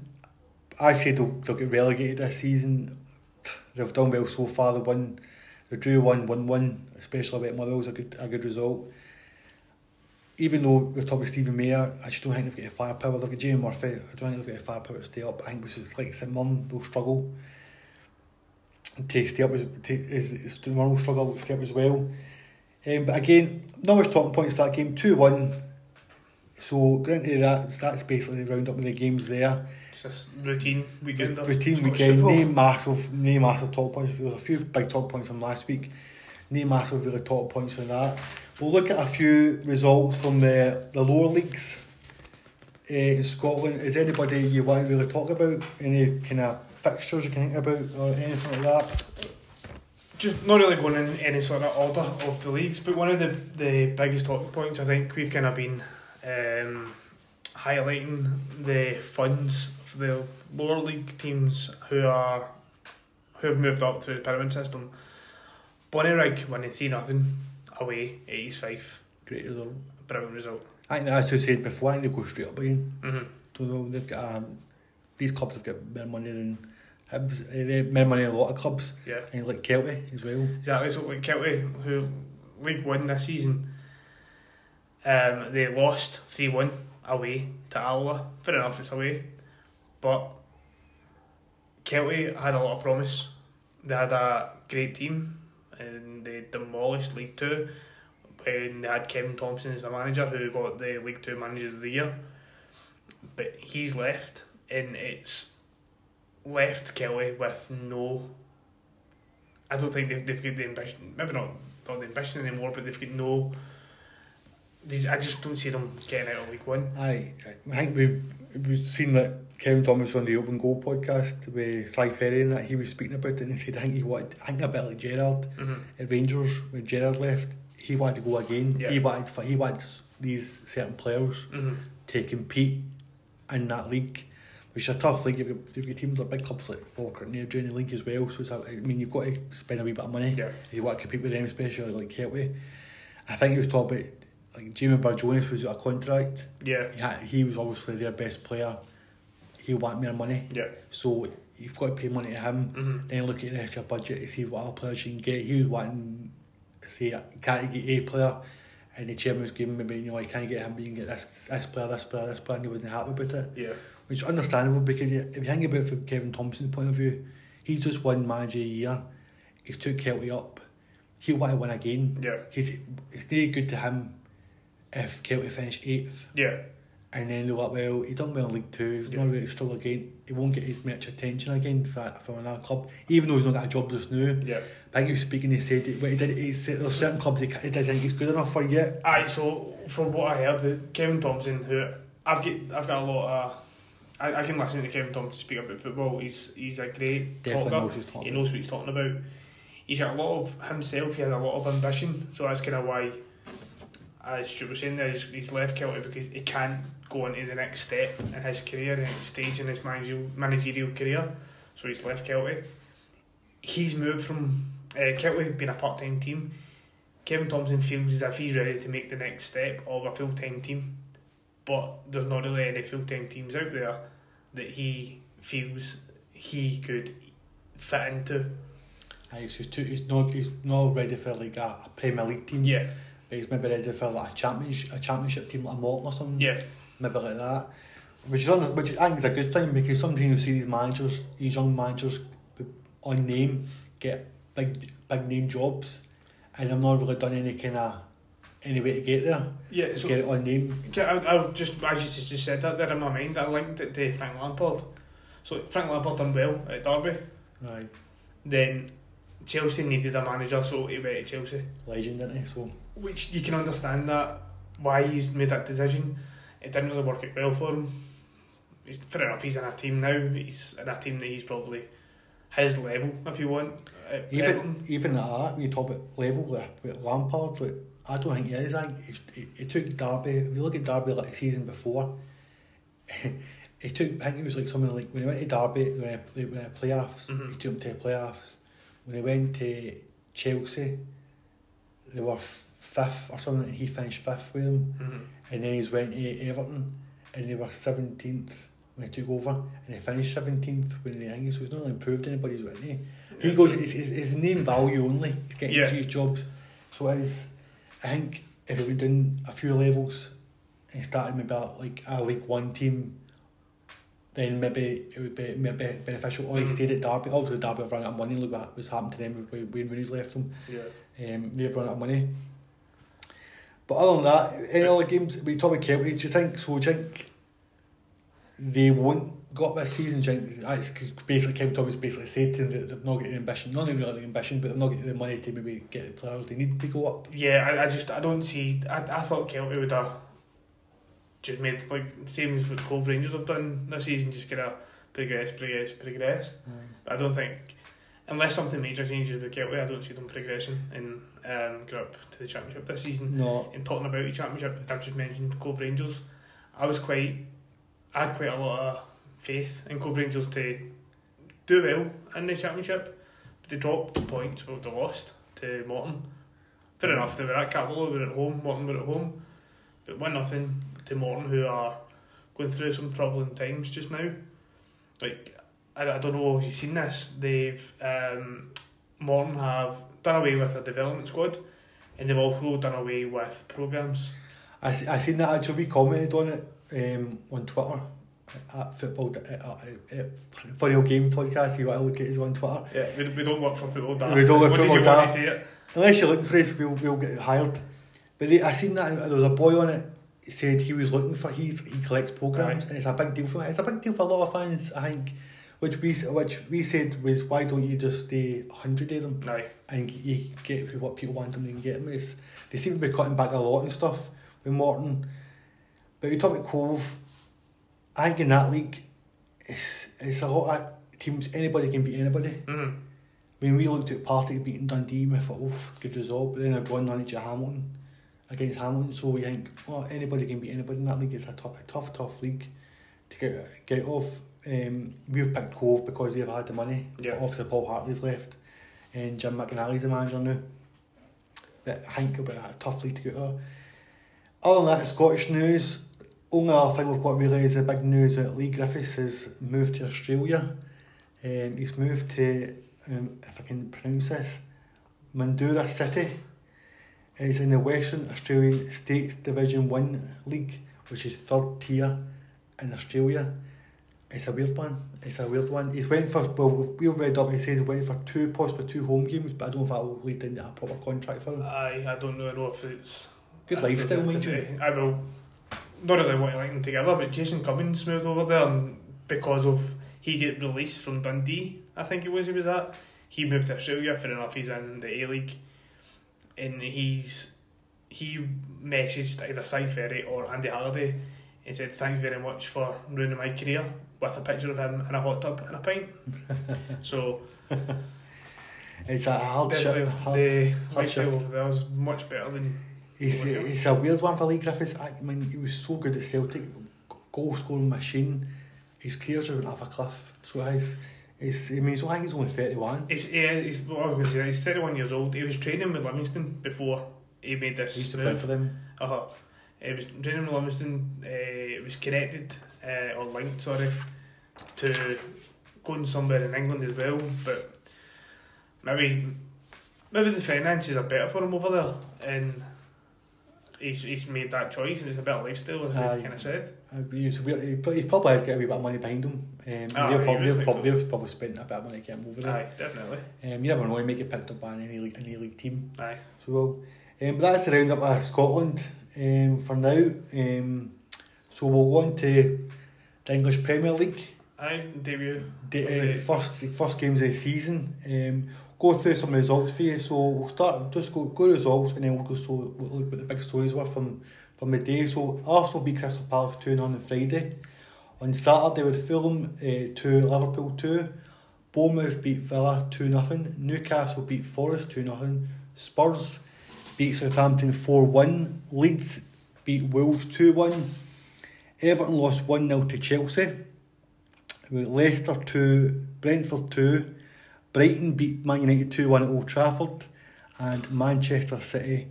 Speaker 1: I say they'll, they'll get relegated this season. They've done well so far. They won, they drew one, one, one. Especially about Motherwell was a good, a good result. Even though we're talking Stephen Mayer, I just don't think they've got the firepower. They've got Jamie Murphy. I don't think they've got the firepower to stay up. I think which is like St Mirren, they'll struggle to stay up. As, to, is, is St Mirren struggle to stay up as well. Um, but again, not much talking points to that game. Two one. So granted that that's basically the round up of the games there.
Speaker 2: It's just routine weekend.
Speaker 1: Routine weekend, no massive, no massive top points. There was a few big top points from last week. No massive really top points from that. We'll look at a few results from the the lower leagues uh, in Scotland. Is anybody you want to really talk about? Any kind of fixtures you can think about or anything like that?
Speaker 2: just not really going in any sort of order of the leagues, but one of the, the biggest talking points I think we've kind of been um, highlighting the funds for the lower league teams who are who have moved up through the pyramid system. Bonnie Bonnyrigg winning three nothing away at East Fife,
Speaker 1: Great result.
Speaker 2: brilliant result.
Speaker 1: I think as you said before, I think they go straight up again.
Speaker 2: Mm-hmm.
Speaker 1: Don't know, they've got um, these clubs have got more money than Hibs, more money than a lot of clubs,
Speaker 2: Yeah,
Speaker 1: and like Kelty as well.
Speaker 2: exactly. So like Kelty, who League One this season, um, they lost three one away to Alloa. Fair enough, it's away, but Kelty had a lot of promise. They had a great team, and they demolished League Two when they had Kevin Thomson as the manager, who got the League Two Manager of the Year. But he's left, and it's left Kelty with no. I don't think they've, they've got the ambition. Maybe not not the ambition anymore, but they've got no. I just don't see them getting out of League One.
Speaker 1: I I think we've we've seen that Kevin Thomas on the Open Goal podcast with Si Ferry and that he was speaking about it and he said I think he wanted I think a bit like Gerrard
Speaker 2: Mm-hmm.
Speaker 1: at Rangers when Gerrard left he wanted to go again
Speaker 2: Yeah.
Speaker 1: he wanted for- he wants these certain players
Speaker 2: Mm-hmm.
Speaker 1: to compete in that league which is a tough you've got, you've got teams like big clubs like Falkirk near the league as well so it's a, I mean you've got to spend a wee bit of money
Speaker 2: Yeah.
Speaker 1: if you want to compete with them especially like Kelty I think he was talking about like Jamie Burr-Jones was of contract
Speaker 2: Yeah.
Speaker 1: yeah, he was obviously their best player. He want more money,
Speaker 2: Yeah.
Speaker 1: so you've got to pay money to him.
Speaker 2: Mm-hmm.
Speaker 1: Then look at the extra budget to see what other players you can get. He was wanting, say, can't get a player, and the chairman was giving maybe you know you can't get him, but you can get this this player, this player, this player, and he wasn't happy about it,
Speaker 2: Yeah.
Speaker 1: Which is understandable because if you think about it from Kevin Thomson's point of view, he's just won manager a year. He's took Kelty up. He want to win again.
Speaker 2: Yeah.
Speaker 1: He's it's very good to him if Kelty finish eighth
Speaker 2: Yeah.
Speaker 1: And then they're like, well, he done well in League Two, he's
Speaker 2: Yeah.
Speaker 1: not really struggle again, he won't get as much attention again for, from another club, even though he's not got a job just now.
Speaker 2: Yeah.
Speaker 1: I think he was speaking, he said, what he did, he said there's certain clubs he, he doesn't think he's good enough for yet.
Speaker 2: Aye, so from what I heard, Kevin Thompson, who I've get, I've got a lot of, I, I can listen to Kevin Thomson speak about football. He's he's a great
Speaker 1: Definitely
Speaker 2: talker.
Speaker 1: knows he's talking
Speaker 2: He knows what he's talking about. He's got a lot of himself. He has a lot of ambition. So that's kind of why, as Stuart was saying there, he's, he's left Kelty because he can't go into the next step in his career, the next stage in his managerial managerial career. So he's left Kelty. He's moved from uh, Kelty being a part time team. Kevin Thomson feels as if he's ready to make the next step of a full time team, but there's not really any full time teams out there that he feels he could fit into.
Speaker 1: Aye, he's, too, he's, not, he's not ready for like a, a Premier League team,
Speaker 2: Yeah,
Speaker 1: but he's maybe ready for like a, championship, a championship team like a Morton or something.
Speaker 2: yeah,
Speaker 1: maybe like that. Which is un- which I think is a good thing because sometimes you see these managers, these young managers, on name get big big name jobs, and they've not really done any kind of any way to get there.
Speaker 2: yeah. So
Speaker 1: get it on name.
Speaker 2: I, I just as you just just said that there in my mind, I linked it to Frank Lampard. So Frank Lampard done well at Derby.
Speaker 1: Right,
Speaker 2: Then Chelsea needed a manager, so he went to Chelsea.
Speaker 1: legend, isn't he? So
Speaker 2: Which you can understand that why he's made that decision. It didn't really work out well for him. He's, fair enough, he's in a team now. He's in a team that he's probably his level, if you want.
Speaker 1: even
Speaker 2: Everton.
Speaker 1: even at that, when you talk about level like, with Lampard, like I don't think he is. I think he, took Derby. If you look at Derby like the season before, he took. I think it was like something like when he went to Derby, when he, when he playoffs,
Speaker 2: Mhm.
Speaker 1: he took him to the playoffs. When he went to Chelsea, they were fifth or something, and he finished fifth with them.
Speaker 2: Mhm.
Speaker 1: And then he's went to Everton, and they were seventeenth when he took over, and he finished seventeenth when they hanged. So he's not improved anybody's went he? He goes, it's, it's, it's name value only. He's getting
Speaker 2: Yeah.
Speaker 1: these jobs. So it is, I think if he went down a few levels and started maybe like a League One team, then maybe it would be maybe beneficial. Or he
Speaker 2: Mhm.
Speaker 1: stayed at Derby. Obviously, Derby have run out of money. Look what was happened to them when Wayne Rooney's left them.
Speaker 2: Yeah.
Speaker 1: Um, they've run out of money. But other than that, any other games, we talk about Kelty, do you think, so do you think they won't go up this season? Do you think, that's 'cause basically Kevin Thomas basically said to them that they've not got the ambition, not only got the ambition, but they've not got the money to maybe get the players they need to go up.
Speaker 2: Yeah, I, I just I don't see. I, I thought Kelty would have just made like the same as what Cove Rangers have done this season, just kind of progress, progress, progress. I don't think unless something major changes with Kelty, I don't see them progressing and um, get up to the championship this season.
Speaker 1: No,
Speaker 2: And talking about the championship, I've just mentioned Cove Rangers. I was quite, I had quite a lot of faith in Cove Rangers to do well in the championship, but they dropped points. Well, they lost to Morton. Fair enough, they were at Cappielow, they were at home, Morton were at home, but one nothing to Morton, who are going through some troubling times just now. Like, I, I don't know if you've seen this. They've um, Morton have done away with a development squad, and they've also done away with programs.
Speaker 1: I, I seen that actually, we commented on it um, on Twitter at football, at, at, at Funny Old Game podcast, you got to look at us on Twitter.
Speaker 2: Yeah, we, we don't work for football daft.
Speaker 1: We don't work
Speaker 2: for
Speaker 1: football daft.
Speaker 2: it.
Speaker 1: Unless you're looking for us, we'll, we'll get hired. But they, I seen that there was a boy on it. He said he was looking for he's he collects programs
Speaker 2: Right.
Speaker 1: and it's a big deal for it's a big deal for a lot of fans. I think, which we which we said was why don't you just stay hundred of them
Speaker 2: Aye.
Speaker 1: and you get what people want them and get them. It's, they seem to be cutting back a lot and stuff with Morton. But you talk about Cove, I think in that league, it's it's a lot of teams. Anybody can beat anybody.
Speaker 2: Mm.
Speaker 1: When we looked at Partick beating Dundee, we thought, oh, good result. But then they're going on to Hamilton against Hamilton. So we think, well, anybody can beat anybody in that league. It's a tough, tough, tough league to get get off. Um, we've picked Cove because they've had the money.
Speaker 2: Yeah.
Speaker 1: Obviously, Paul Hartley's left, and Jim McInally's the manager now. But I think it'll be a tough league to get out. Other than that, the Scottish news. Only other thing we've got really is the big news that Leigh Griffiths has moved to Australia. Um, he's moved to, um, if I can pronounce this, Mandurah City. It's in the Western Australian States Division 1 League, which is third tier in Australia. It's a weird one. It's a weird one. He's went for, well, we've read up, he says he went for two, possibly two home games, but I don't know if that will lead into a proper contract for him.
Speaker 2: Aye, I don't really know if it's.
Speaker 1: Good lifestyle, mind you.
Speaker 2: to- I will. Not really what I like them together, but Jason Cummings moved over there and because of he get released from Dundee, I think it was he was at. He moved to Australia, fair enough, he's in the A League. And he's he messaged either Si Ferry or Andy Halliday and said, Thanks very much for ruining my career with a picture of him in a hot tub and a pint. so
Speaker 1: It's a hard shit.
Speaker 2: the,
Speaker 1: hard-
Speaker 2: lifestyle
Speaker 1: shift.
Speaker 2: over there is much better than
Speaker 1: He's, he's a weird one for Leigh Griffiths. I mean, he was so good at Celtic, goal scoring machine. His career's went off a cliff. So he's, he's, I mean, he's, I think he's only 31.
Speaker 2: He's, he is, he's, what I was going to say, he's 31 years old. He was training with Livingston before he made
Speaker 1: He
Speaker 2: this
Speaker 1: used to play for them.
Speaker 2: Uh-huh. He was training with Livingston. Uh, was connected, uh, or linked, sorry, to going somewhere in England as well. But maybe maybe the finances are better for him over there. And he's, he's made that choice and it's a better lifestyle, as we kind of said.
Speaker 1: Uh, He's, he pro- he probably has got a wee bit of money behind him. Um,
Speaker 2: Ah,
Speaker 1: they've, probably, they've, probably,
Speaker 2: so.
Speaker 1: they've probably spent a bit of money to get him over there.
Speaker 2: Aye, definitely.
Speaker 1: Um, you never know, he may get picked up by any league, any league team.
Speaker 2: Aye.
Speaker 1: So well, um, but that's the roundup of Scotland um, for now. Um, so we'll go on to the English Premier League.
Speaker 2: Aye, debut. Okay.
Speaker 1: uh, first first games of the season. Um, go through some results for you. So we'll start just go go results and then we'll go so we'll look what the big stories were from from the day. So Arsenal beat Crystal Palace two 0 on Friday. On Saturday with Fulham uh, two Liverpool two. Bournemouth beat Villa two 0 Newcastle beat Forest two 0 Spurs beat Southampton four one. Leeds beat Wolves two one. Everton lost one 0 to Chelsea. Leicester 2, Brentford 2, Brighton beat Man United 2 1 at Old Trafford, and Manchester City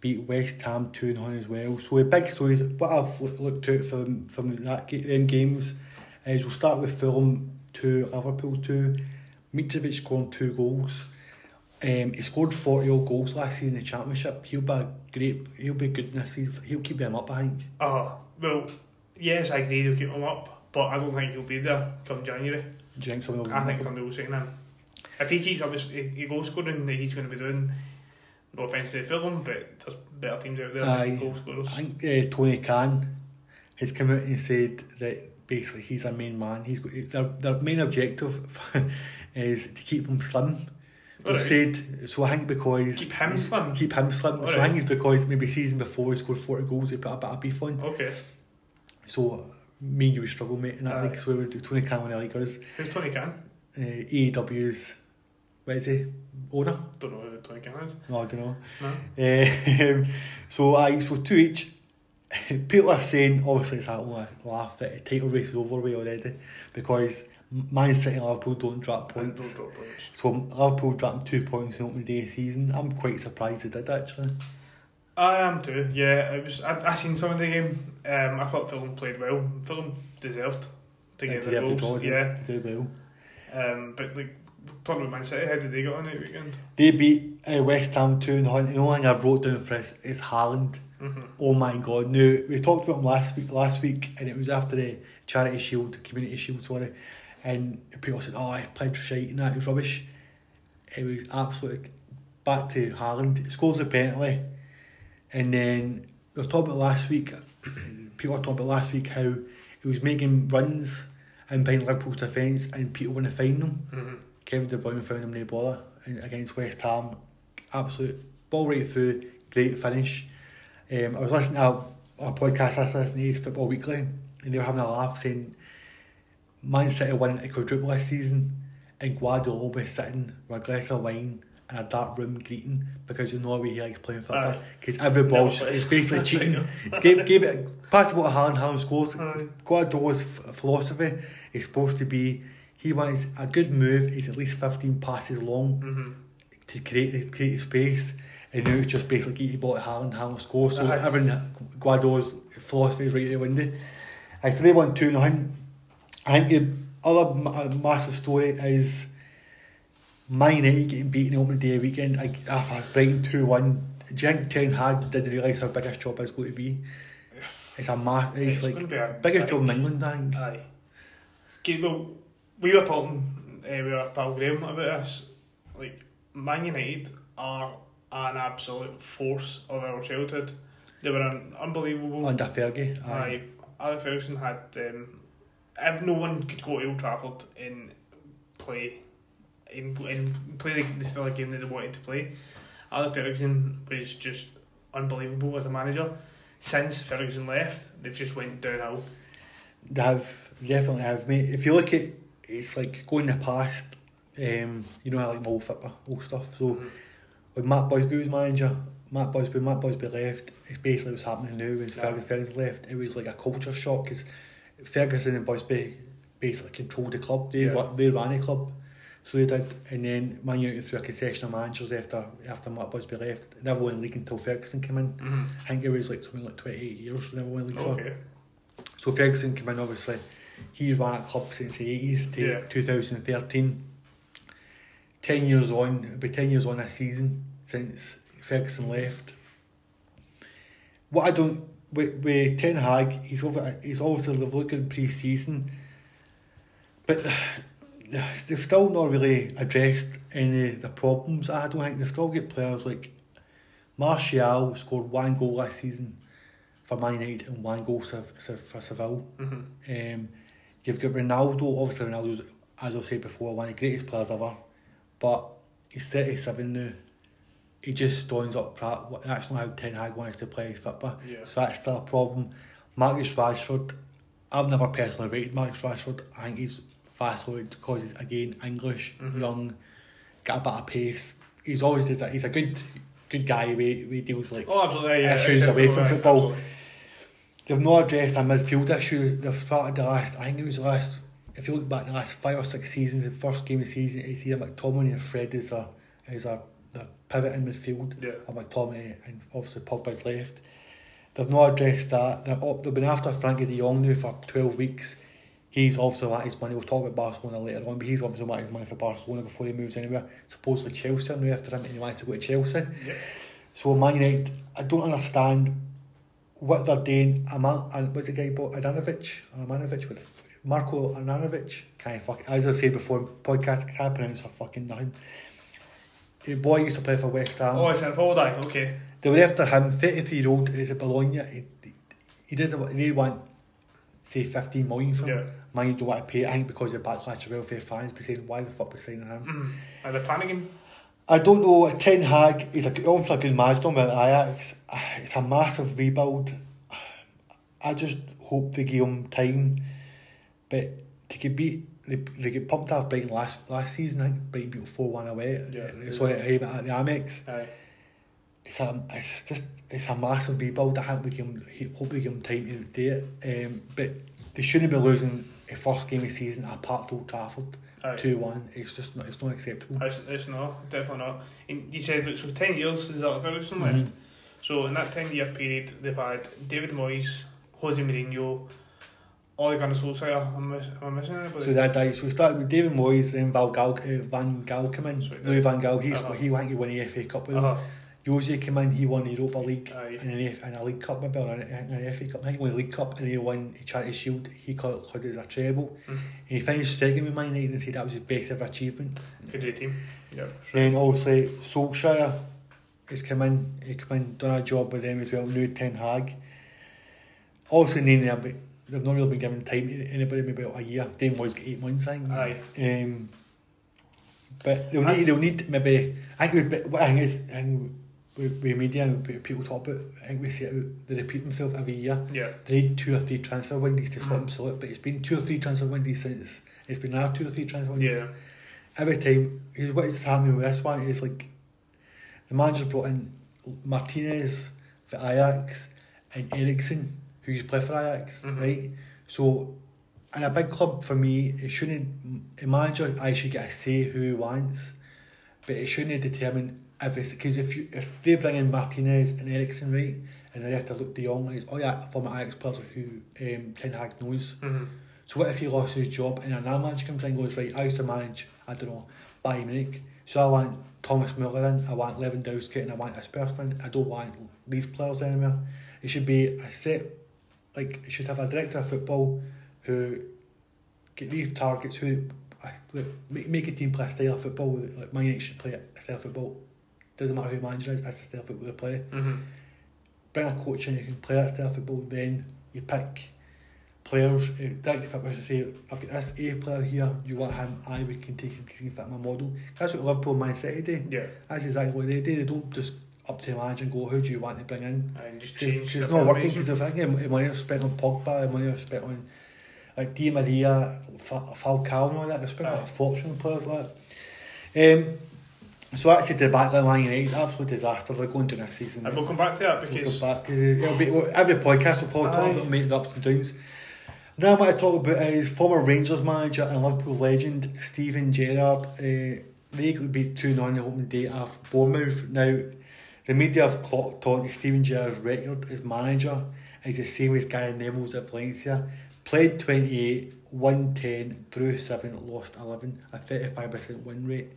Speaker 1: beat West Ham 2 1 as well. So, the big stories, what I've looked out from, from that them games is we'll start with Fulham 2, Liverpool 2, Mitrovic scored two goals. Um, he scored 40 odd goals last season in the Championship. He'll be great, he'll be good this season. He'll keep them up, I think.
Speaker 2: Uh, well, yes, I agree he'll keep them up, but I don't think he'll be there come January.
Speaker 1: Do you think someone will
Speaker 2: I think somebody will sign him. If he keeps obviously he, goal scoring that he's going to be doing, no offence to Fulham, but there's better teams out there than goal scorers.
Speaker 1: I think uh, Tony Khan has come out and said that basically he's a main man. He's got, their, their main objective is to keep him slim. They
Speaker 2: Alright.
Speaker 1: said so. I think because
Speaker 2: Keep him slim?
Speaker 1: Keep him slim. So I think it's because maybe season before he scored forty goals, he put a bit of beef on.
Speaker 2: Okay,
Speaker 1: So me and you would struggle, mate, that
Speaker 2: Aye.
Speaker 1: league. So we would do Tony Khan when the league us.
Speaker 2: who's Tony Khan?
Speaker 1: Uh, AEW's what is he? Owner?
Speaker 2: Don't know who Tony Khan is.
Speaker 1: No, I don't know.
Speaker 2: No.
Speaker 1: Um, so I so two each. People are saying obviously it's only a laugh that the title race is over with already because Man City and Liverpool don't drop points.
Speaker 2: Don't drop points.
Speaker 1: So Liverpool dropped two points in opening day of season. I'm quite surprised they did actually.
Speaker 2: I am too. Yeah, it was. I, I seen some of the game. Um, I thought Fulham played well. Fulham deserved to get the goals. Yeah,
Speaker 1: they did well.
Speaker 2: um, but like talking about Man City, how did they get on that weekend?
Speaker 1: They beat uh, West Ham 2 0. The only thing I've wrote down for this is Haaland.
Speaker 2: Mm-hmm.
Speaker 1: Oh my god. Now, we talked about him last week, last week and it was after the Charity Shield, Community Shield, sorry. And people said, oh, I played for shite and that, it was rubbish. It was absolute back to Haaland. Scores a penalty. And then we were talking about last week, people were talking about last week how he was making runs and behind Liverpool's defence and people want to find them.
Speaker 2: Mm-hmm.
Speaker 1: Kevin De Bruyne found him no bother against West Ham. Absolute ball right through, great finish. Um, I was listening to a, a podcast I was listening to Football Weekly, and they were having a laugh saying Man City won a quadruple this season, and Guardiola will be sitting with a glass of wine in a dark room greeting because you know the way he likes playing football. Because every ball is basically cheating.
Speaker 2: right.
Speaker 1: Gave, gave it pass the ball to Haaland, Haaland scores.
Speaker 2: Aye.
Speaker 1: Guardiola's philosophy is supposed to be he wants a good move. He's at least 15 passes long
Speaker 2: Mm-hmm.
Speaker 1: to create the, create space. And now it's just basically ball to Haaland, Haaland scores so
Speaker 2: Aye.
Speaker 1: everyone Guardiola's philosophy is right out the window. I so they won 2 0 I think the other uh, massive story is Man United getting beaten the opening day weekend after Brighton 2 1 do you think Ten Hag didn't realise how big his job is going to be. It's a ma- it's,
Speaker 2: It's
Speaker 1: like
Speaker 2: a
Speaker 1: biggest
Speaker 2: big-
Speaker 1: job in England I think.
Speaker 2: Aye. Okay, well, we were talking uh, with our pal Graham about this. Like, Man United are an absolute force of our childhood. They were un- unbelievable.
Speaker 1: under Fergie. Aye.
Speaker 2: Aye. Alex Ferguson had um, if no one could go to Old Trafford and play and, and play the, the style of game that they wanted to play. Alex Ferguson was just unbelievable as a manager. Since Ferguson left, they've just went downhill.
Speaker 1: They have definitely have mate. If you look at it's like going in the past, um, you know I like my old football, old stuff. So
Speaker 2: Mhm.
Speaker 1: when Matt Busby was manager, Matt Busby, Matt Busby left. It's basically what's happening now. When
Speaker 2: Yeah.
Speaker 1: Ferguson, left, it was like a culture shock because Ferguson and Busby basically controlled the club. They
Speaker 2: Yeah.
Speaker 1: ran, they ran the club, so they did. And then Man United threw a concession of managers after after Matt Busby left. Never won league until Ferguson came in.
Speaker 2: Mhm.
Speaker 1: I think it was like something like twenty eight years. Never won league.
Speaker 2: Okay.
Speaker 1: So Ferguson came in, obviously. He ran a club since the 80s to
Speaker 2: Yeah.
Speaker 1: 2013. 10 years on, it'll be 10 years on this season since Ferguson left. What I don't, with, with Ten Hag, he's, over, he's obviously good pre season, but they've still not really addressed any of the problems. I don't think they've still got players like Martial scored one goal last season for Man United and one goal for, for Seville.
Speaker 2: Mhm.
Speaker 1: Um, you've got Ronaldo, obviously Ronaldo's, as I've said before, one of the greatest players ever, but he's 37 now. He just stands up, that's not how Ten Hag wants to play football,
Speaker 2: Yeah.
Speaker 1: so that's still a problem. Marcus Rashford, I've never personally rated Marcus Rashford, I think he's fascinated because he's, again, English,
Speaker 2: Mhm.
Speaker 1: young, got a bit of pace. He's always, he's a, he's a good good guy, he, he deals with like
Speaker 2: Oh, absolutely. Yeah,
Speaker 1: Issues away from football.
Speaker 2: absolutely.
Speaker 1: They've not addressed a midfield issue. They've started the last, I think it was the last, if you look back the last five or six seasons, the first game of the season, it's either McTominay or Fred is a, is a, the pivot in midfield,
Speaker 2: Yeah.
Speaker 1: or McTominay and obviously Pogba's left. They've not addressed that. They're, oh, they've been after Frenkie de Jong now for 12 weeks. He's obviously wanted his money. We'll talk about Barcelona later on, but he's obviously wanted his money for Barcelona before he moves anywhere. Supposedly Chelsea now after him and he wants to go to Chelsea.
Speaker 2: Yeah.
Speaker 1: So Man United, I don't understand what they're doing. Amal, and what's the guy bought Adanovic? Amanovic with Marco Ananovic. Can't fuck as I've said before, podcast can't pronounce for fucking nothing. The boy used to play for West Ham.
Speaker 2: Oh, it's an full die. Okay.
Speaker 1: They were after him, 33 year old, is it Bologna? He, he, he doesn't they want say 15 million for him.
Speaker 2: Yeah.
Speaker 1: Man, you don't want to pay, I think because of the backlash of welfare fans be saying, why the fuck we signing him?
Speaker 2: Mhm. Are they panicking?
Speaker 1: I don't know. Ten Hag is a, obviously a good manager with Ajax. It's a massive rebuild. I just hope they give him time. But they could beat they, they get pumped off Brighton last last season. I think Brighton beat four one away.
Speaker 2: Yeah.
Speaker 1: Sorry, at at the Amex.
Speaker 2: Aye.
Speaker 1: It's a it's just it's a massive rebuild. I hope we can hope we give them time to do it. Um, but they shouldn't be losing a first game of the season at Park Old Trafford. Two one. It's just not it's not acceptable.
Speaker 2: It's, it's not, definitely not. And said that so 10 years since Alex Ferguson
Speaker 1: Mhm.
Speaker 2: left. So in that 10 year period, they've had David Moyes, Jose Mourinho, Ole Gunnar Solskjaer. Am I, am I missing anybody?
Speaker 1: So that. So we started with David Moyes, then Val Gaal, uh, Van Gaal came in.
Speaker 2: So.
Speaker 1: Louis Van Gaal, he's,
Speaker 2: Uh-huh.
Speaker 1: he went to win the FA Cup with him. Jose came in, he won the Europa League
Speaker 2: Aye.
Speaker 1: and an, F, and a League Cup maybe, or an, an FA Cup. I think he won the League Cup and he won the Charity Shield. He called, called it as a treble.
Speaker 2: Mhm.
Speaker 1: And he finished second with Man United and said that was his best ever achievement.
Speaker 2: Good day team. Yeah.
Speaker 1: Then obviously Solskjaer has come in, he come in, done a job with them as well, new Ten Hag. None of they've not really been given time to anybody, maybe about a year. Dane was eight months I think.
Speaker 2: Aye.
Speaker 1: Um, but they'll need, they'll need maybe, I think what I think is, I think with media and people talk about, I think we see it, they repeat themselves every year.
Speaker 2: Yeah.
Speaker 1: They need two or three transfer windows to sort
Speaker 2: Mhm.
Speaker 1: themselves out, but it's been two or three transfer windows since, it's been now two or three transfer windows.
Speaker 2: Yeah.
Speaker 1: Every time, here's what is happening with this one is like, the manager brought in Martinez for Ajax and Eriksen, who used to play for Ajax,
Speaker 2: Mhm.
Speaker 1: right? So, in a big club for me, it shouldn't, a manager I should get a say who he wants, but it shouldn't determine it's, because if you, if they bring in Martinez and Eriksen, right, and they have to look De Jong, like, oh yeah, former Ajax players who um, Ten Hag knows.
Speaker 2: Mm-hmm.
Speaker 1: So what if he lost his job and another manager comes in and goes, right, I used to manage, I don't know, Bayern Munich, so I want Thomas Müller in, I want Lewandowski and I want this person in, I don't want these players anymore. It should be a set, like, it should have a director of football who get these targets, who uh, look, make, make a team play a style of football, like Man United should play a style of football, doesn't matter who manager is, that's the style of football they play.
Speaker 2: Mm-hmm.
Speaker 1: bring a coach in who can play that style of football. Then you pick players. uh, I was to say, I've got this A player here. You want him? I we can take him because he can fit my model. That's what Liverpool, and Man City do.
Speaker 2: Yeah,
Speaker 1: That's exactly what they do. They don't just up to the manager and go, "Who do you want to bring in?"
Speaker 2: and just
Speaker 1: It's
Speaker 2: change
Speaker 1: it's
Speaker 2: the
Speaker 1: not working because the money I've spent on Pogba, the money I've spent on like Di Maria, Falcao, and all that. They've spent a fortune on players like that. Um, so actually, the back line, Man United, absolute disaster. They're going to this season.
Speaker 2: And we'll come back to that because
Speaker 1: We'll back it'll be every podcast will probably talk about mate the ups and downs. Now, what I talk about is former Rangers manager and Liverpool legend Steven Gerrard. Uh, they got beat 2 0 on the opening day of Bournemouth. Now, the media have clocked on to Steven Gerrard's record as manager is the same as Gary Neville's at Valencia. Played 28, won 10, drew 7, lost 11, a 35% win rate.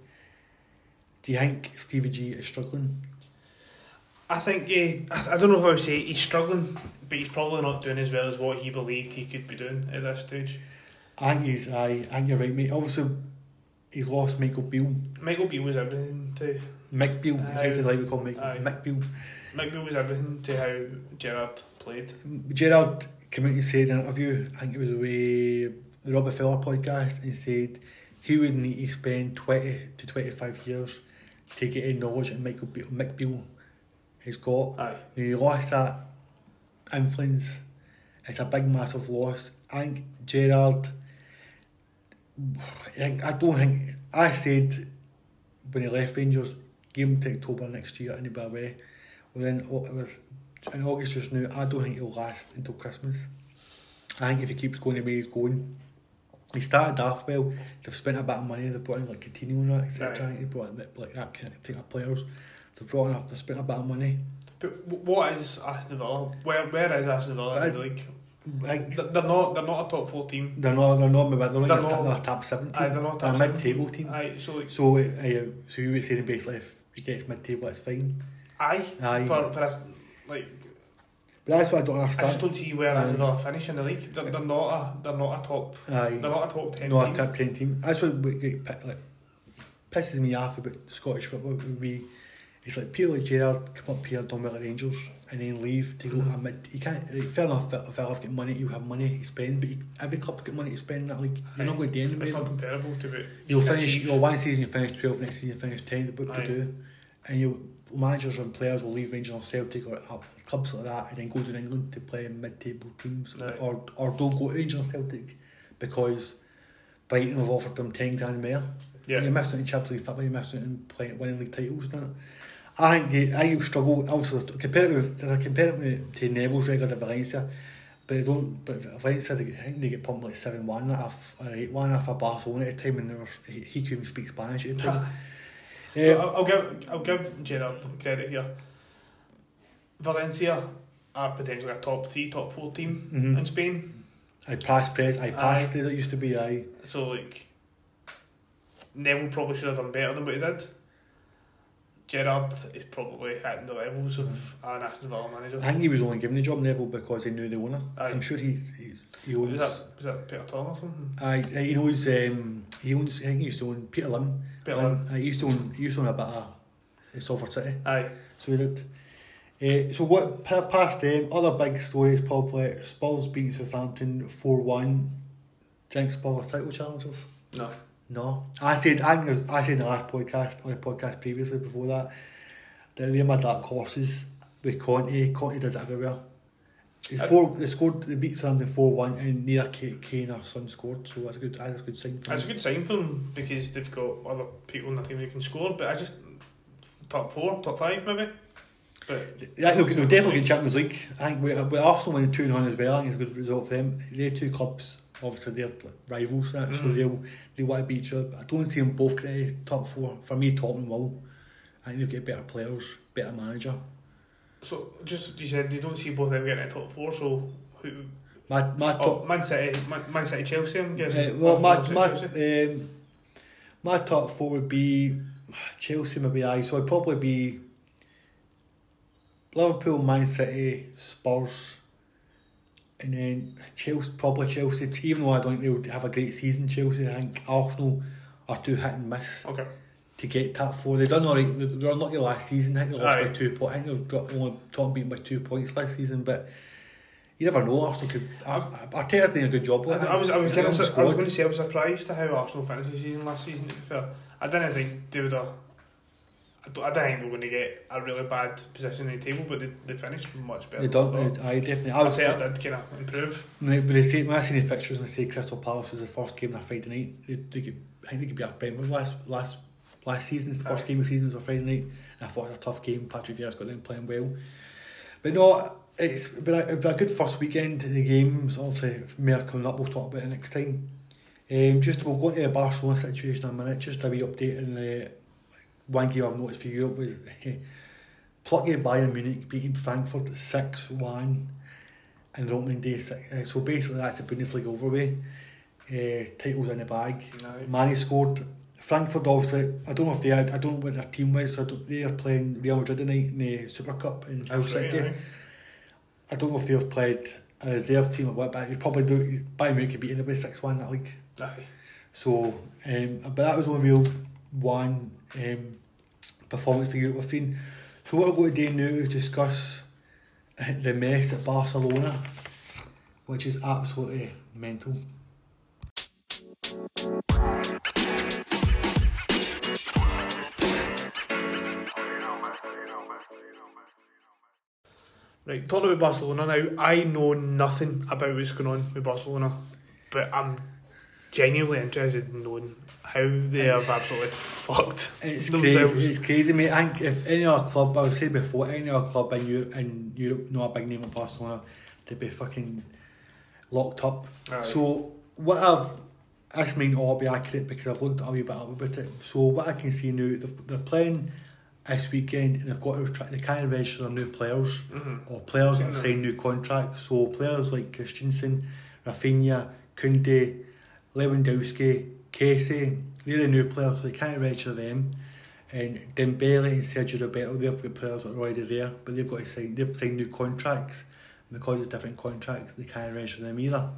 Speaker 1: Do you think Stevie G is struggling?
Speaker 2: I think he, I, I don't know how to say it, he's struggling, but he's probably not doing as well as what he believed he could be doing at this stage.
Speaker 1: I think he's aye, I think you're right, mate. Also, he's lost Michael Beale.
Speaker 2: Michael Beale was everything to
Speaker 1: Mick Beale,
Speaker 2: Aye.
Speaker 1: I like we call Michael.
Speaker 2: Aye.
Speaker 1: Mick Beale.
Speaker 2: Mick Beale was everything to how Gerrard played.
Speaker 1: Gerrard came out and said in an interview, I think it was with the Robert Fowler podcast, and he said he would need to spend 20 to 25 years to it in knowledge that Michael Beale, Mick Beale has got.
Speaker 2: Aye,
Speaker 1: he lost that influence, it's a big, massive loss. I think Gerrard, I, don't think, I said when he left Rangers, him to October next year and he'll be away. Well, then it was in August just now, I don't think he'll last until Christmas. I think if he keeps going the way he's going, he started off well. They've spent a bit of money. They've brought in like Coutinho and etc.
Speaker 2: Right.
Speaker 1: They brought in like that kind of thing of players. They've brought in, they've spent a bit of money.
Speaker 2: But what is Aston Villa? Where where is Aston Villa
Speaker 1: but
Speaker 2: the league? Like, they're not they're not a top four team.
Speaker 1: They're not they're not they're,
Speaker 2: they're not, a,
Speaker 1: they're a top seven team.
Speaker 2: Aye, they're not
Speaker 1: they're a
Speaker 2: mid
Speaker 1: table team.
Speaker 2: Aye, so like,
Speaker 1: so uh, so you would say basically if he gets mid table it's fine.
Speaker 2: Aye.
Speaker 1: Aye.
Speaker 2: For for a, like
Speaker 1: But that's what I don't understand.
Speaker 2: I just don't see where Villa finishing the league. They're, they're not a they're not a top
Speaker 1: Aye.
Speaker 2: they're not a top ten
Speaker 1: not
Speaker 2: team.
Speaker 1: a top ten team. That's what what like pisses me off about the Scottish football. Would be it's like like Gerrard come up here, done well at Rangers, and then leave to go
Speaker 2: Mhm.
Speaker 1: mid. You can't. Like, fair enough. If I've got money, you have money to spend. But you, every club's got money to spend. That like you're not going to do anything.
Speaker 2: It's not comparable to it.
Speaker 1: You'll finish. You'll one season you finish twelve, next season you finish ten.
Speaker 2: Aye.
Speaker 1: to do? And you managers and players will leave Rangers or Celtic or uh, clubs like that, and then go to England to play in mid-table teams,
Speaker 2: Aye.
Speaker 1: or or don't go to Rangers Celtic because Brighton have offered them ten grand more.
Speaker 2: Yeah.
Speaker 1: You missed out in Champions League football, you missed out in playing winning league titles and that. I think he, I struggle. Also, compare it with, I compare it with, to Neville's record at Valencia, but they don't. But Valencia, they, I think they get pumped like seven one off or eight one off of Barcelona at the time, and was, he, he couldn't even speak Spanish at the time.
Speaker 2: Yeah. I'll, I'll give I'll give Gerrard credit here. Valencia are potentially a top three, top four team
Speaker 1: Mhm.
Speaker 2: in Spain.
Speaker 1: I passed press. I passed it. Used to be I.
Speaker 2: So like Neville probably should have done better than what he did. Gerrard is probably hitting the levels of an Aston Villa manager.
Speaker 1: I think he was only given the job Neville because he knew the owner.
Speaker 2: Aye.
Speaker 1: I'm sure he he, he owns.
Speaker 2: Was that was that Peter Tom or something?
Speaker 1: Aye, he knows. Um, he owns. I think he used to own Peter Lim.
Speaker 2: Peter
Speaker 1: Lim.
Speaker 2: Lim.
Speaker 1: He used to own. He used to own a bit of uh, Salford City.
Speaker 2: Aye.
Speaker 1: So he did. Uh, so what pa- past them? Other big stories probably Spurs beating Southampton four one. Think Spurs title challenges.
Speaker 2: No.
Speaker 1: No, I said I, think was- I said in the last podcast, on the podcast previously before that, that they're my dark horses with Conte. Conte does it everywhere. It's
Speaker 2: Uh,
Speaker 1: four, they scored, they beat Southampton four one, and neither Kane, or Son scored. So that's a good, that's a good sign. For
Speaker 2: That's a good sign for them because they've got other people in the team who can score, but I just top four, top five maybe. But
Speaker 1: Yeah, they'll, they'll definitely get Champions League. I think with, with Arsenal winning two 0 as well. I think it's a good result for them. They two clubs, obviously, they're rivals, that, so
Speaker 2: Mhm.
Speaker 1: they'll they want to beat each other. But I don't see them both getting the top four. For me, Tottenham will. I think they'll get better players, better manager.
Speaker 2: so just you said you don't see both of them getting a top four, so who?
Speaker 1: My my
Speaker 2: Oh,
Speaker 1: top.
Speaker 2: Man City, Man, Man City, Chelsea. I'm
Speaker 1: Uh,
Speaker 2: guessing.
Speaker 1: well, my my um, my top four would be Chelsea, maybe I. So I'd probably be Liverpool, Man City, Spurs, and then Chelsea. Probably Chelsea. Even though I don't think they'll have a great season, Chelsea. I think Arsenal are too hit and miss.
Speaker 2: Okay.
Speaker 1: to get top four. They done alright. They they were unlucky last season. I think they lost
Speaker 2: Aye.
Speaker 1: by two points. I think they were only top beaten by two points last season. But you never know. Arsenal could. I, I, Arteta's doing a good job. with.
Speaker 2: I, I was I was,
Speaker 1: He's got a
Speaker 2: gonna, say- I was going to say I was surprised to how Arsenal finished the season last season. To be fair, I didn't think they would have. I, don't, I didn't think were going to get a really bad position in the table, but they, they finished much better.
Speaker 1: They
Speaker 2: I
Speaker 1: done. I definitely. I was.
Speaker 2: Arteta did kind of improve.
Speaker 1: When they, say when I seen the fixtures and they say Crystal Palace was the first game on a Friday night, they, they could, I think they could be up Brentford last last last season's first game of the season was a Friday night. And I thought it was a tough game. Patrick Vieira's got them playing well, but no, it's been a, it's been a good first weekend. The games obviously more coming up. We'll talk about it next time. Um, just we'll go into the Barcelona situation in a minute. Just a wee update on the one game I've noticed for Europe was plucky Bayern Munich beating Frankfurt six one in the opening day. Uh, so basically, that's the Bundesliga over with. Uh, titles in the bag.
Speaker 2: No.
Speaker 1: Mane scored. Frankfurt obviously. I don't know if they had. I don't know what their team was. So they are playing Real Madrid tonight in the Super Cup in City.
Speaker 2: Right.
Speaker 1: I don't know if they've played a reserve team or what, but you probably do. Bayern Munich could beat anybody six one in that league.
Speaker 2: Aye.
Speaker 1: So, um, but that was one real one um, performance for Europe seen. So what we're going to do now is discuss the mess at Barcelona, which is absolutely mental.
Speaker 2: Right, talking about Barcelona now, I know nothing about what's going on with Barcelona, but I'm genuinely interested in knowing how they have absolutely fucked
Speaker 1: It's
Speaker 2: themselves.
Speaker 1: crazy. It's crazy, mate. I think if any other club, I was saying before, any other club in Europe, in Europe, not a big name like Barcelona, they'd be fucking locked up.
Speaker 2: Aye.
Speaker 1: So what I've this may not all be accurate because I've looked a wee bit up about it. So what I can see now, they've, they're playing this weekend and they've got to try, they can't register new players
Speaker 2: Mhm.
Speaker 1: or players that have signed new contracts. So players like Christensen, Raphinha, Koundé, Lewandowski, Kessié, they're the new players, so they can't register them. And Dembele and Sergio Roberto, they've got players that are already there, but they've got to sign. They've signed new contracts, and because it's different contracts, they can't register them either.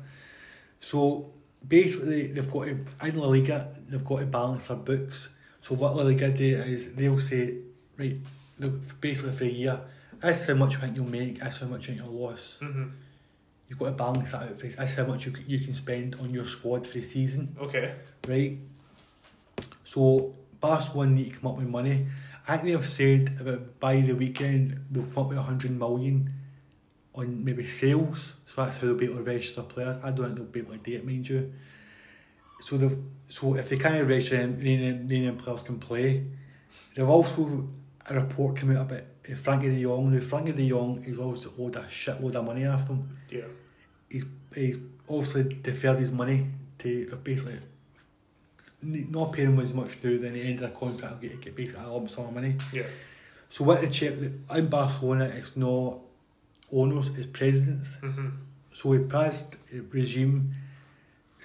Speaker 1: So basically, they've got to in La Liga, they've got to balance their books. So what La Liga do is they'll say, right, look, basically for a year, this is how much you think you'll make, this is how much you think you'll lose.
Speaker 2: Mhm.
Speaker 1: You've got to balance that out. This how much you, you can spend on your squad for the season
Speaker 2: Okay.
Speaker 1: right? So Barcelona need to come up with money. I think they've said about by the weekend we'll come up with hundred million on maybe sales. So that's how they'll be able to register players. I don't think they'll be able to do it, mind you. So they've so if they can't register them, then then players can play. They've also a report come out about Frenkie de Jong. Now Frenkie de Jong is obviously owed a shitload of money off them
Speaker 2: Yeah.
Speaker 1: He's he's obviously deferred his money to basically not paying him as much now than the end of the contract get, get basically a lump sum of money.
Speaker 2: Yeah.
Speaker 1: So what they check in Barcelona it's not owners, it's presidents.
Speaker 2: Mhm.
Speaker 1: So we passed uh, regime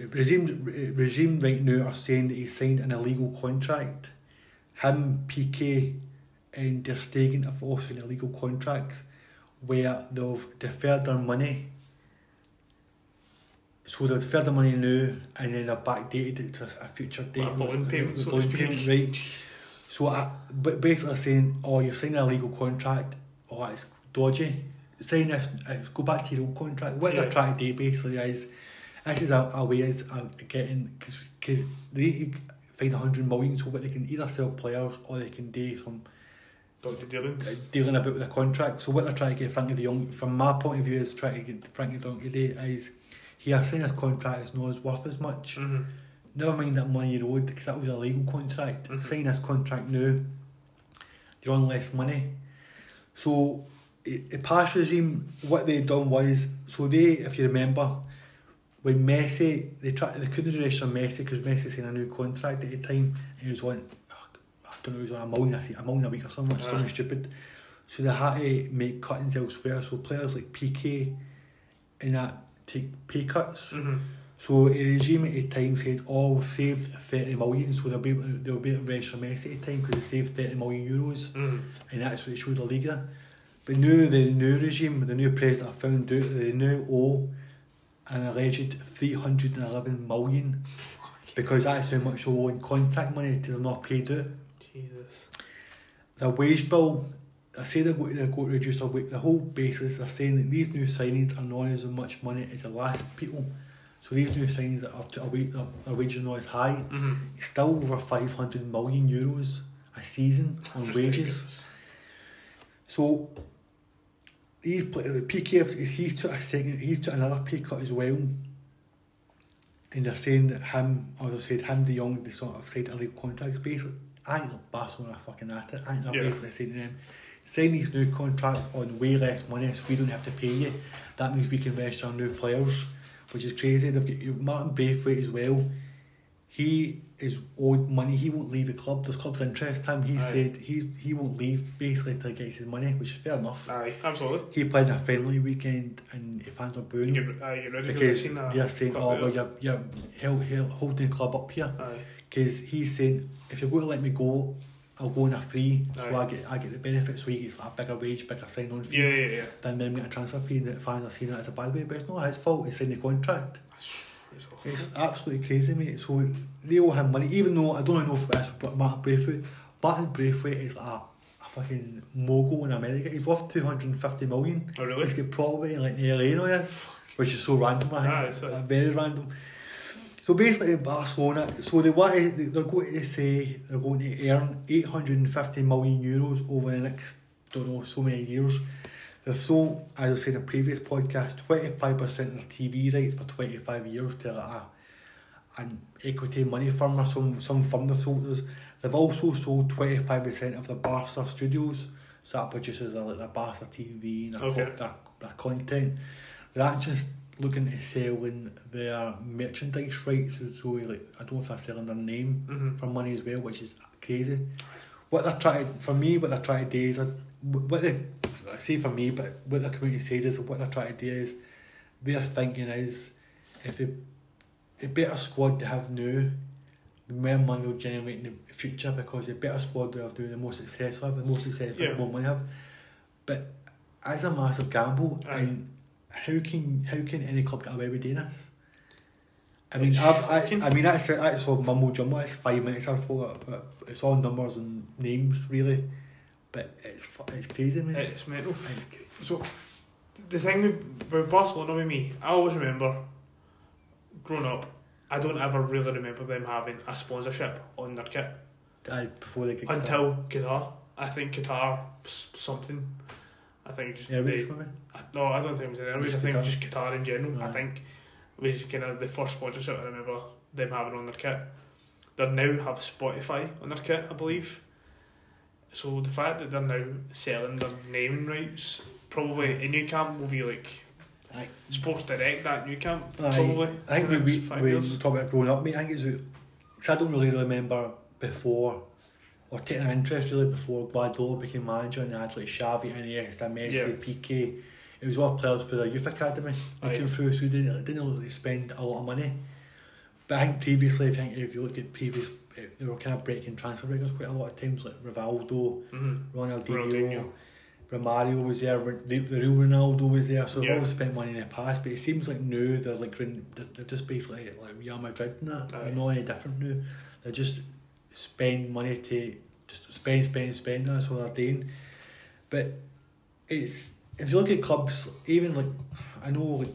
Speaker 1: uh, regime uh, regime right now are saying that he signed an illegal contract. Him, Piqué and ter Stegen have all signed illegal contracts where they've deferred their money. So they've deferred the money now and then they've backdated it to a future date.
Speaker 2: Like balloon payment,
Speaker 1: The
Speaker 2: so to
Speaker 1: balloon
Speaker 2: speak.
Speaker 1: payment, right. So I, but basically saying, oh, you're signing a legal contract, oh, it's dodgy. Sign this, uh, go back to your old contract. What
Speaker 2: Yeah.
Speaker 1: they're trying to do basically is, this is a, a way is uh, getting, because they need to find a hundred million, so what they can either sell players or they can do some
Speaker 2: Dr. Dylan.
Speaker 1: uh, dealing about with the contract. So what they're trying to get Frenkie de Jong, from my point of view, is trying to get Frenkie de Jong today is, he has signed his contract, it's not as worth as much.
Speaker 2: Mhm.
Speaker 1: Never mind that money you owed because that was a legal contract.
Speaker 2: Mhm.
Speaker 1: Sign this contract now, you're on less money. So, i- the past regime, what they done was, so they, if you remember, when Messi, they tried, they couldn't register Messi because Messi signed a new contract at the time and he was on, I don't know, he was on a million, a se- a million a week or something, it's
Speaker 2: Aye.
Speaker 1: something stupid. So they had to make cuttings elsewhere. So players like Piqué and that take pay cuts.
Speaker 2: Mhm.
Speaker 1: So the regime at the time said, "Oh, we've saved thirty million, so they'll be they'll be to register Messi at the time because they saved thirty million euros,
Speaker 2: Mhm.
Speaker 1: and that's what they showed the Liga." But now the new regime, the new president, found out they now owe an alleged three hundred and eleven million because that's how much they owe in contract money till they're not paid out.
Speaker 2: Jesus.
Speaker 1: The wage bill, I say they're going to, going to reduce the wage. The whole basis, they're saying that these new signings are not as much money as the last people. So these new signings that are to a wage, their, their wages are not as high.
Speaker 2: Mm-hmm.
Speaker 1: It's still over 500 million euros a season on wages. So these the Piqué he's took a second he's took another pay cut as well. And they're saying that him, as I said, him De Jong, they sort of said illegal contracts. Basically, I like Barcelona fucking at it. I they're
Speaker 2: Yeah.
Speaker 1: basically saying to them, sign these new contracts on way less money so we don't have to pay you. That means we can register our new players, which is crazy. They've got Martin Braithwaite as well. He is owed money. He won't leave the club. There's clubs interest him. He
Speaker 2: Aye.
Speaker 1: said he's he won't leave basically till he gets his money, which is fair enough.
Speaker 2: Aye, absolutely.
Speaker 1: He played a friendly weekend and if fans are booing
Speaker 2: You're, aye, you're ready
Speaker 1: because they're saying, "Oh, well, you're you're held, held, holding the club up here." Because he's saying, "If you're going to let me go, I'll go on a free, so. I get I get the benefits. So he gets like a bigger wage, bigger sign on fee."
Speaker 2: Yeah, yeah, yeah.
Speaker 1: Than them get a transfer fee, and the fans are seeing that as a bad way, but it's not his fault. He signed the contract.
Speaker 2: It's,
Speaker 1: It's absolutely crazy, mate. So they owe him money, even though I don't know for this, but Martin Braithwaite, Martin Braithwaite is like a, a fucking mogul in America. He's worth two hundred and fifty million.
Speaker 2: oh, really?
Speaker 1: He's got property in like LA now, yes, which is so random. I think.
Speaker 2: Ah, it's,
Speaker 1: very random. So basically, Barcelona. So they want to, they're going to say they're going to earn eight hundred and fifty million euros over the next don't know so many years. They've sold, as I said in the previous podcast, twenty five percent of their TV rights for twenty five years to like a an equity money firm or some some firm they've sold. They've also sold twenty five percent of the Barca studios, so that produces their, like their Barca TV and their,
Speaker 2: Okay.
Speaker 1: co- their, their content. They're just looking at selling their merchandise rights, so like I don't know if they're selling their name
Speaker 2: Mm-hmm.
Speaker 1: for money as well, which is crazy. What they're trying for me, what they're trying to do is, uh, what they I say for me, but what the community says is what they're trying to do is, their thinking is, if they, a better squad to have now, the more money will generate in the future because the better squad they have to the more success they have, the more success
Speaker 2: Yeah.
Speaker 1: the more money they have. But it's a massive gamble, and how can how can any club get away with doing this? I mean, I've, I. I mean that's that's all mumbo jumbo. It's five minutes I thought, but it's all numbers and names really. But it's it's crazy, man.
Speaker 2: It's mental.
Speaker 1: It's
Speaker 2: So, the thing with, with Barcelona with me, I always remember growing up, I don't ever really remember them having a sponsorship on their kit
Speaker 1: aye, before they
Speaker 2: until Qatar. I think Qatar something. I think just they. I- no, I don't think it was Airways. I think it was just Qatar in general. I
Speaker 1: Aye.
Speaker 2: think was kind of the first sponsorship I remember them having on their kit. They now have Spotify on their kit, I believe. So the fact that they're now selling their naming rights, probably in Nou Camp will be like
Speaker 1: Aye.
Speaker 2: Sports Direct that Nou Camp, probably.
Speaker 1: I think we,
Speaker 2: next five
Speaker 1: when we talk about growing up, mate, I think it's because I don't really remember before or taking an interest really before Guardiola became manager and they had like Xavi, Iniesta, Messi,
Speaker 2: Yeah.
Speaker 1: Piqué. It was all players for the youth academy
Speaker 2: Aye.
Speaker 1: looking through, so they didn't, didn't really spend a lot of money. But I think previously, I think if you look at previous, eh, they were kind of breaking transfer records quite a lot of times, like Rivaldo,
Speaker 2: Mhm.
Speaker 1: Ronaldinho,
Speaker 2: Ronaldinho.
Speaker 1: Romario was there, the, the real Ronaldo was there, so they've always spent money in the past, but it seems like now they're like they're they're just basically like Real Madrid and that.
Speaker 2: Aye.
Speaker 1: They're not any different now. They're just spend money to just spend, spend, spend. That's what they're doing. But it's if you look at clubs, even like I know like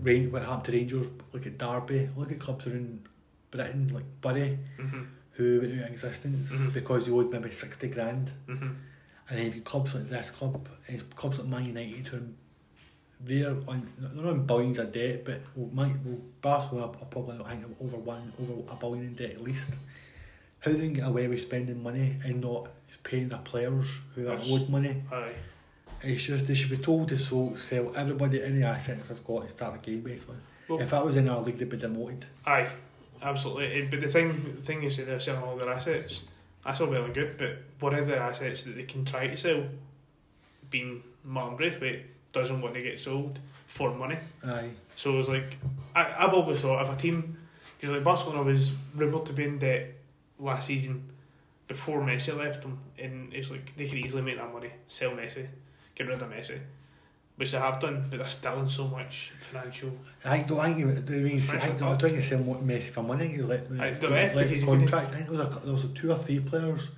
Speaker 1: Range, what happened to Rangers. Look at Derby. Look at clubs around Britain like Bury,
Speaker 2: Mhm.
Speaker 1: who went out of existence
Speaker 2: Mhm.
Speaker 1: because they owed maybe sixty grand.
Speaker 2: Mhm.
Speaker 1: And then if you clubs like this club, and clubs like Man United, who they're on they're on billions of debt, but well, my, well, Barcelona are probably I think over one over a billion in debt at least. How they can get away with spending money and not paying their players who are owed money?
Speaker 2: Aye.
Speaker 1: It's just they should be told to so sell everybody any assets they've got and start again basically.
Speaker 2: Well-
Speaker 1: if that was in our league, they'd be demoted.
Speaker 2: Aye, absolutely. Eh, But the thing, the thing you say they're selling all their assets. That's all well and good, but one of their assets that they can try to sell, being Martin Braithwaite, doesn't want to get sold for money.
Speaker 1: Aye,
Speaker 2: So it's like I, I've always thought if a team, because like Barcelona was rumoured to be in debt last season before Messi left them, and it's like they could easily make that money, sell Messi, get rid of Messi, which they have done, but they're still in so much financial.
Speaker 1: I don't think, you- do you mean, I I don't think you sell Messi for money. You let,
Speaker 2: Aye,
Speaker 1: let
Speaker 2: the left
Speaker 1: let
Speaker 2: because
Speaker 1: contract. I think there was, a, there was two or three players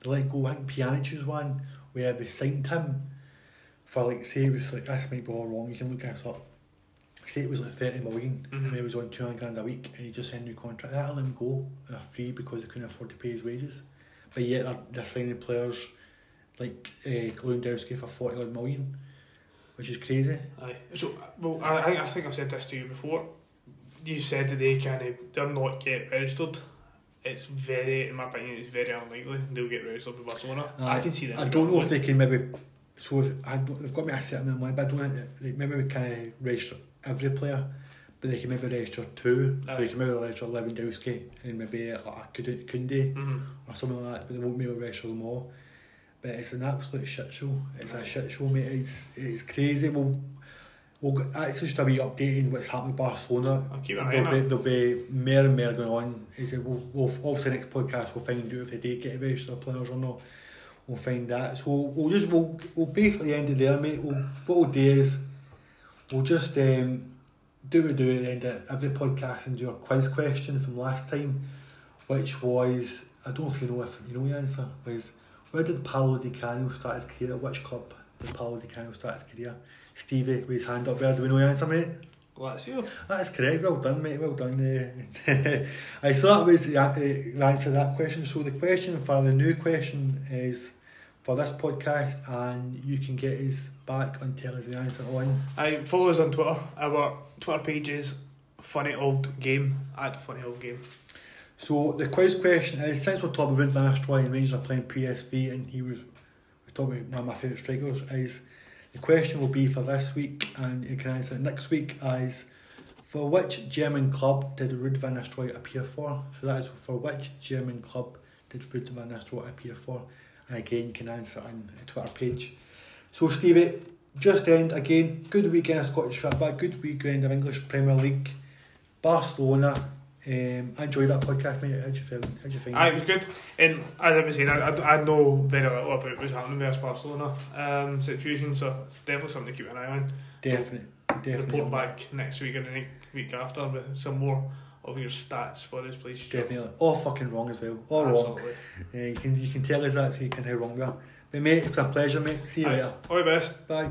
Speaker 1: they let go. I think Pjanic was one where they signed him for like say it was like this might be all wrong. You can look this up. Say it was like thirty million,
Speaker 2: Mhm.
Speaker 1: and he was on two hundred grand a week, and he just signed a new contract. That'll let him go on a free because they couldn't afford to pay his wages. But yet they're, they're signing players like uh, Lewandowski for forty odd million, which is crazy.
Speaker 2: Aye. So, well, I, I- think I've said this to you before. You said that they kind of they're not yet registered. It's very, in my opinion, it's very unlikely they'll get registered with Barcelona. I can see that.
Speaker 1: I don't know if they can maybe. So if I they've got me a certain amount of money, but I don't like maybe we can register every player, but they can maybe register two. So
Speaker 2: Aye.
Speaker 1: you can maybe register Lewandowski and maybe like a Koundé
Speaker 2: Mhm.
Speaker 1: or something like that, but they won't be able to register them all. But it's an absolute shit show. It's a shit show, mate. It's it's crazy. We'll, we'll that's just a wee updating what's happening with Barcelona.
Speaker 2: I'll keep an
Speaker 1: There'll be, there'll be more and more going on. Is it, we'll, we'll, obviously, next podcast we'll find out if they did get registered players or not. We'll find that. So we'll, just we'll, we'll basically end it there, mate. We'll, what we'll do is we'll just um, do what we do at the end of every podcast and do a quiz question from last time, which was I don't know if you know if you know the answer was where did Paolo Di Canio start his career? Which club did Paolo Di Canio start his career? Stevie with his hand up there. Do we know the answer, mate?
Speaker 2: Lazio.
Speaker 1: That's correct. Well done, mate. Well done. Uh, I so that was the, uh, answer to that question. So the question for the new question is for this podcast, and you can get us back and tell us the answer on.
Speaker 2: I follow us on Twitter. Our Twitter page is funny old game at funny old game.
Speaker 1: So the quiz question is: since we're talking about Van Nistelrooy and Rangers are playing PSV, and he was we're talking about one of my favourite strikers, is the question will be for this week, and you can answer it next week as. For which German club did Ruud van Nistelrooy appear for? So that is for which German club did Ruud van Nistelrooy appear for? And again, you can answer it on the Twitter page. So Stevie, just end again. Good weekend of Scottish football. Good weekend of English Premier League. Barcelona. Um, I enjoyed that podcast, mate. How'd you feel? How'd you find
Speaker 2: Aye, it was good. And as I was saying, I, I, I know very little about what's happening with this Barcelona um, situation, so it's definitely something to keep an eye on.
Speaker 1: Definitely, definitely.
Speaker 2: Report back next week or the week after with some more of your stats for this place.
Speaker 1: Definitely. All fucking wrong as well. All wrong.
Speaker 2: Absolutely.
Speaker 1: Uh, you can you can tell us that so you can how wrong we are. But mate, it's a pleasure, mate. See you
Speaker 2: Aye.
Speaker 1: later.
Speaker 2: All the best.
Speaker 1: Bye.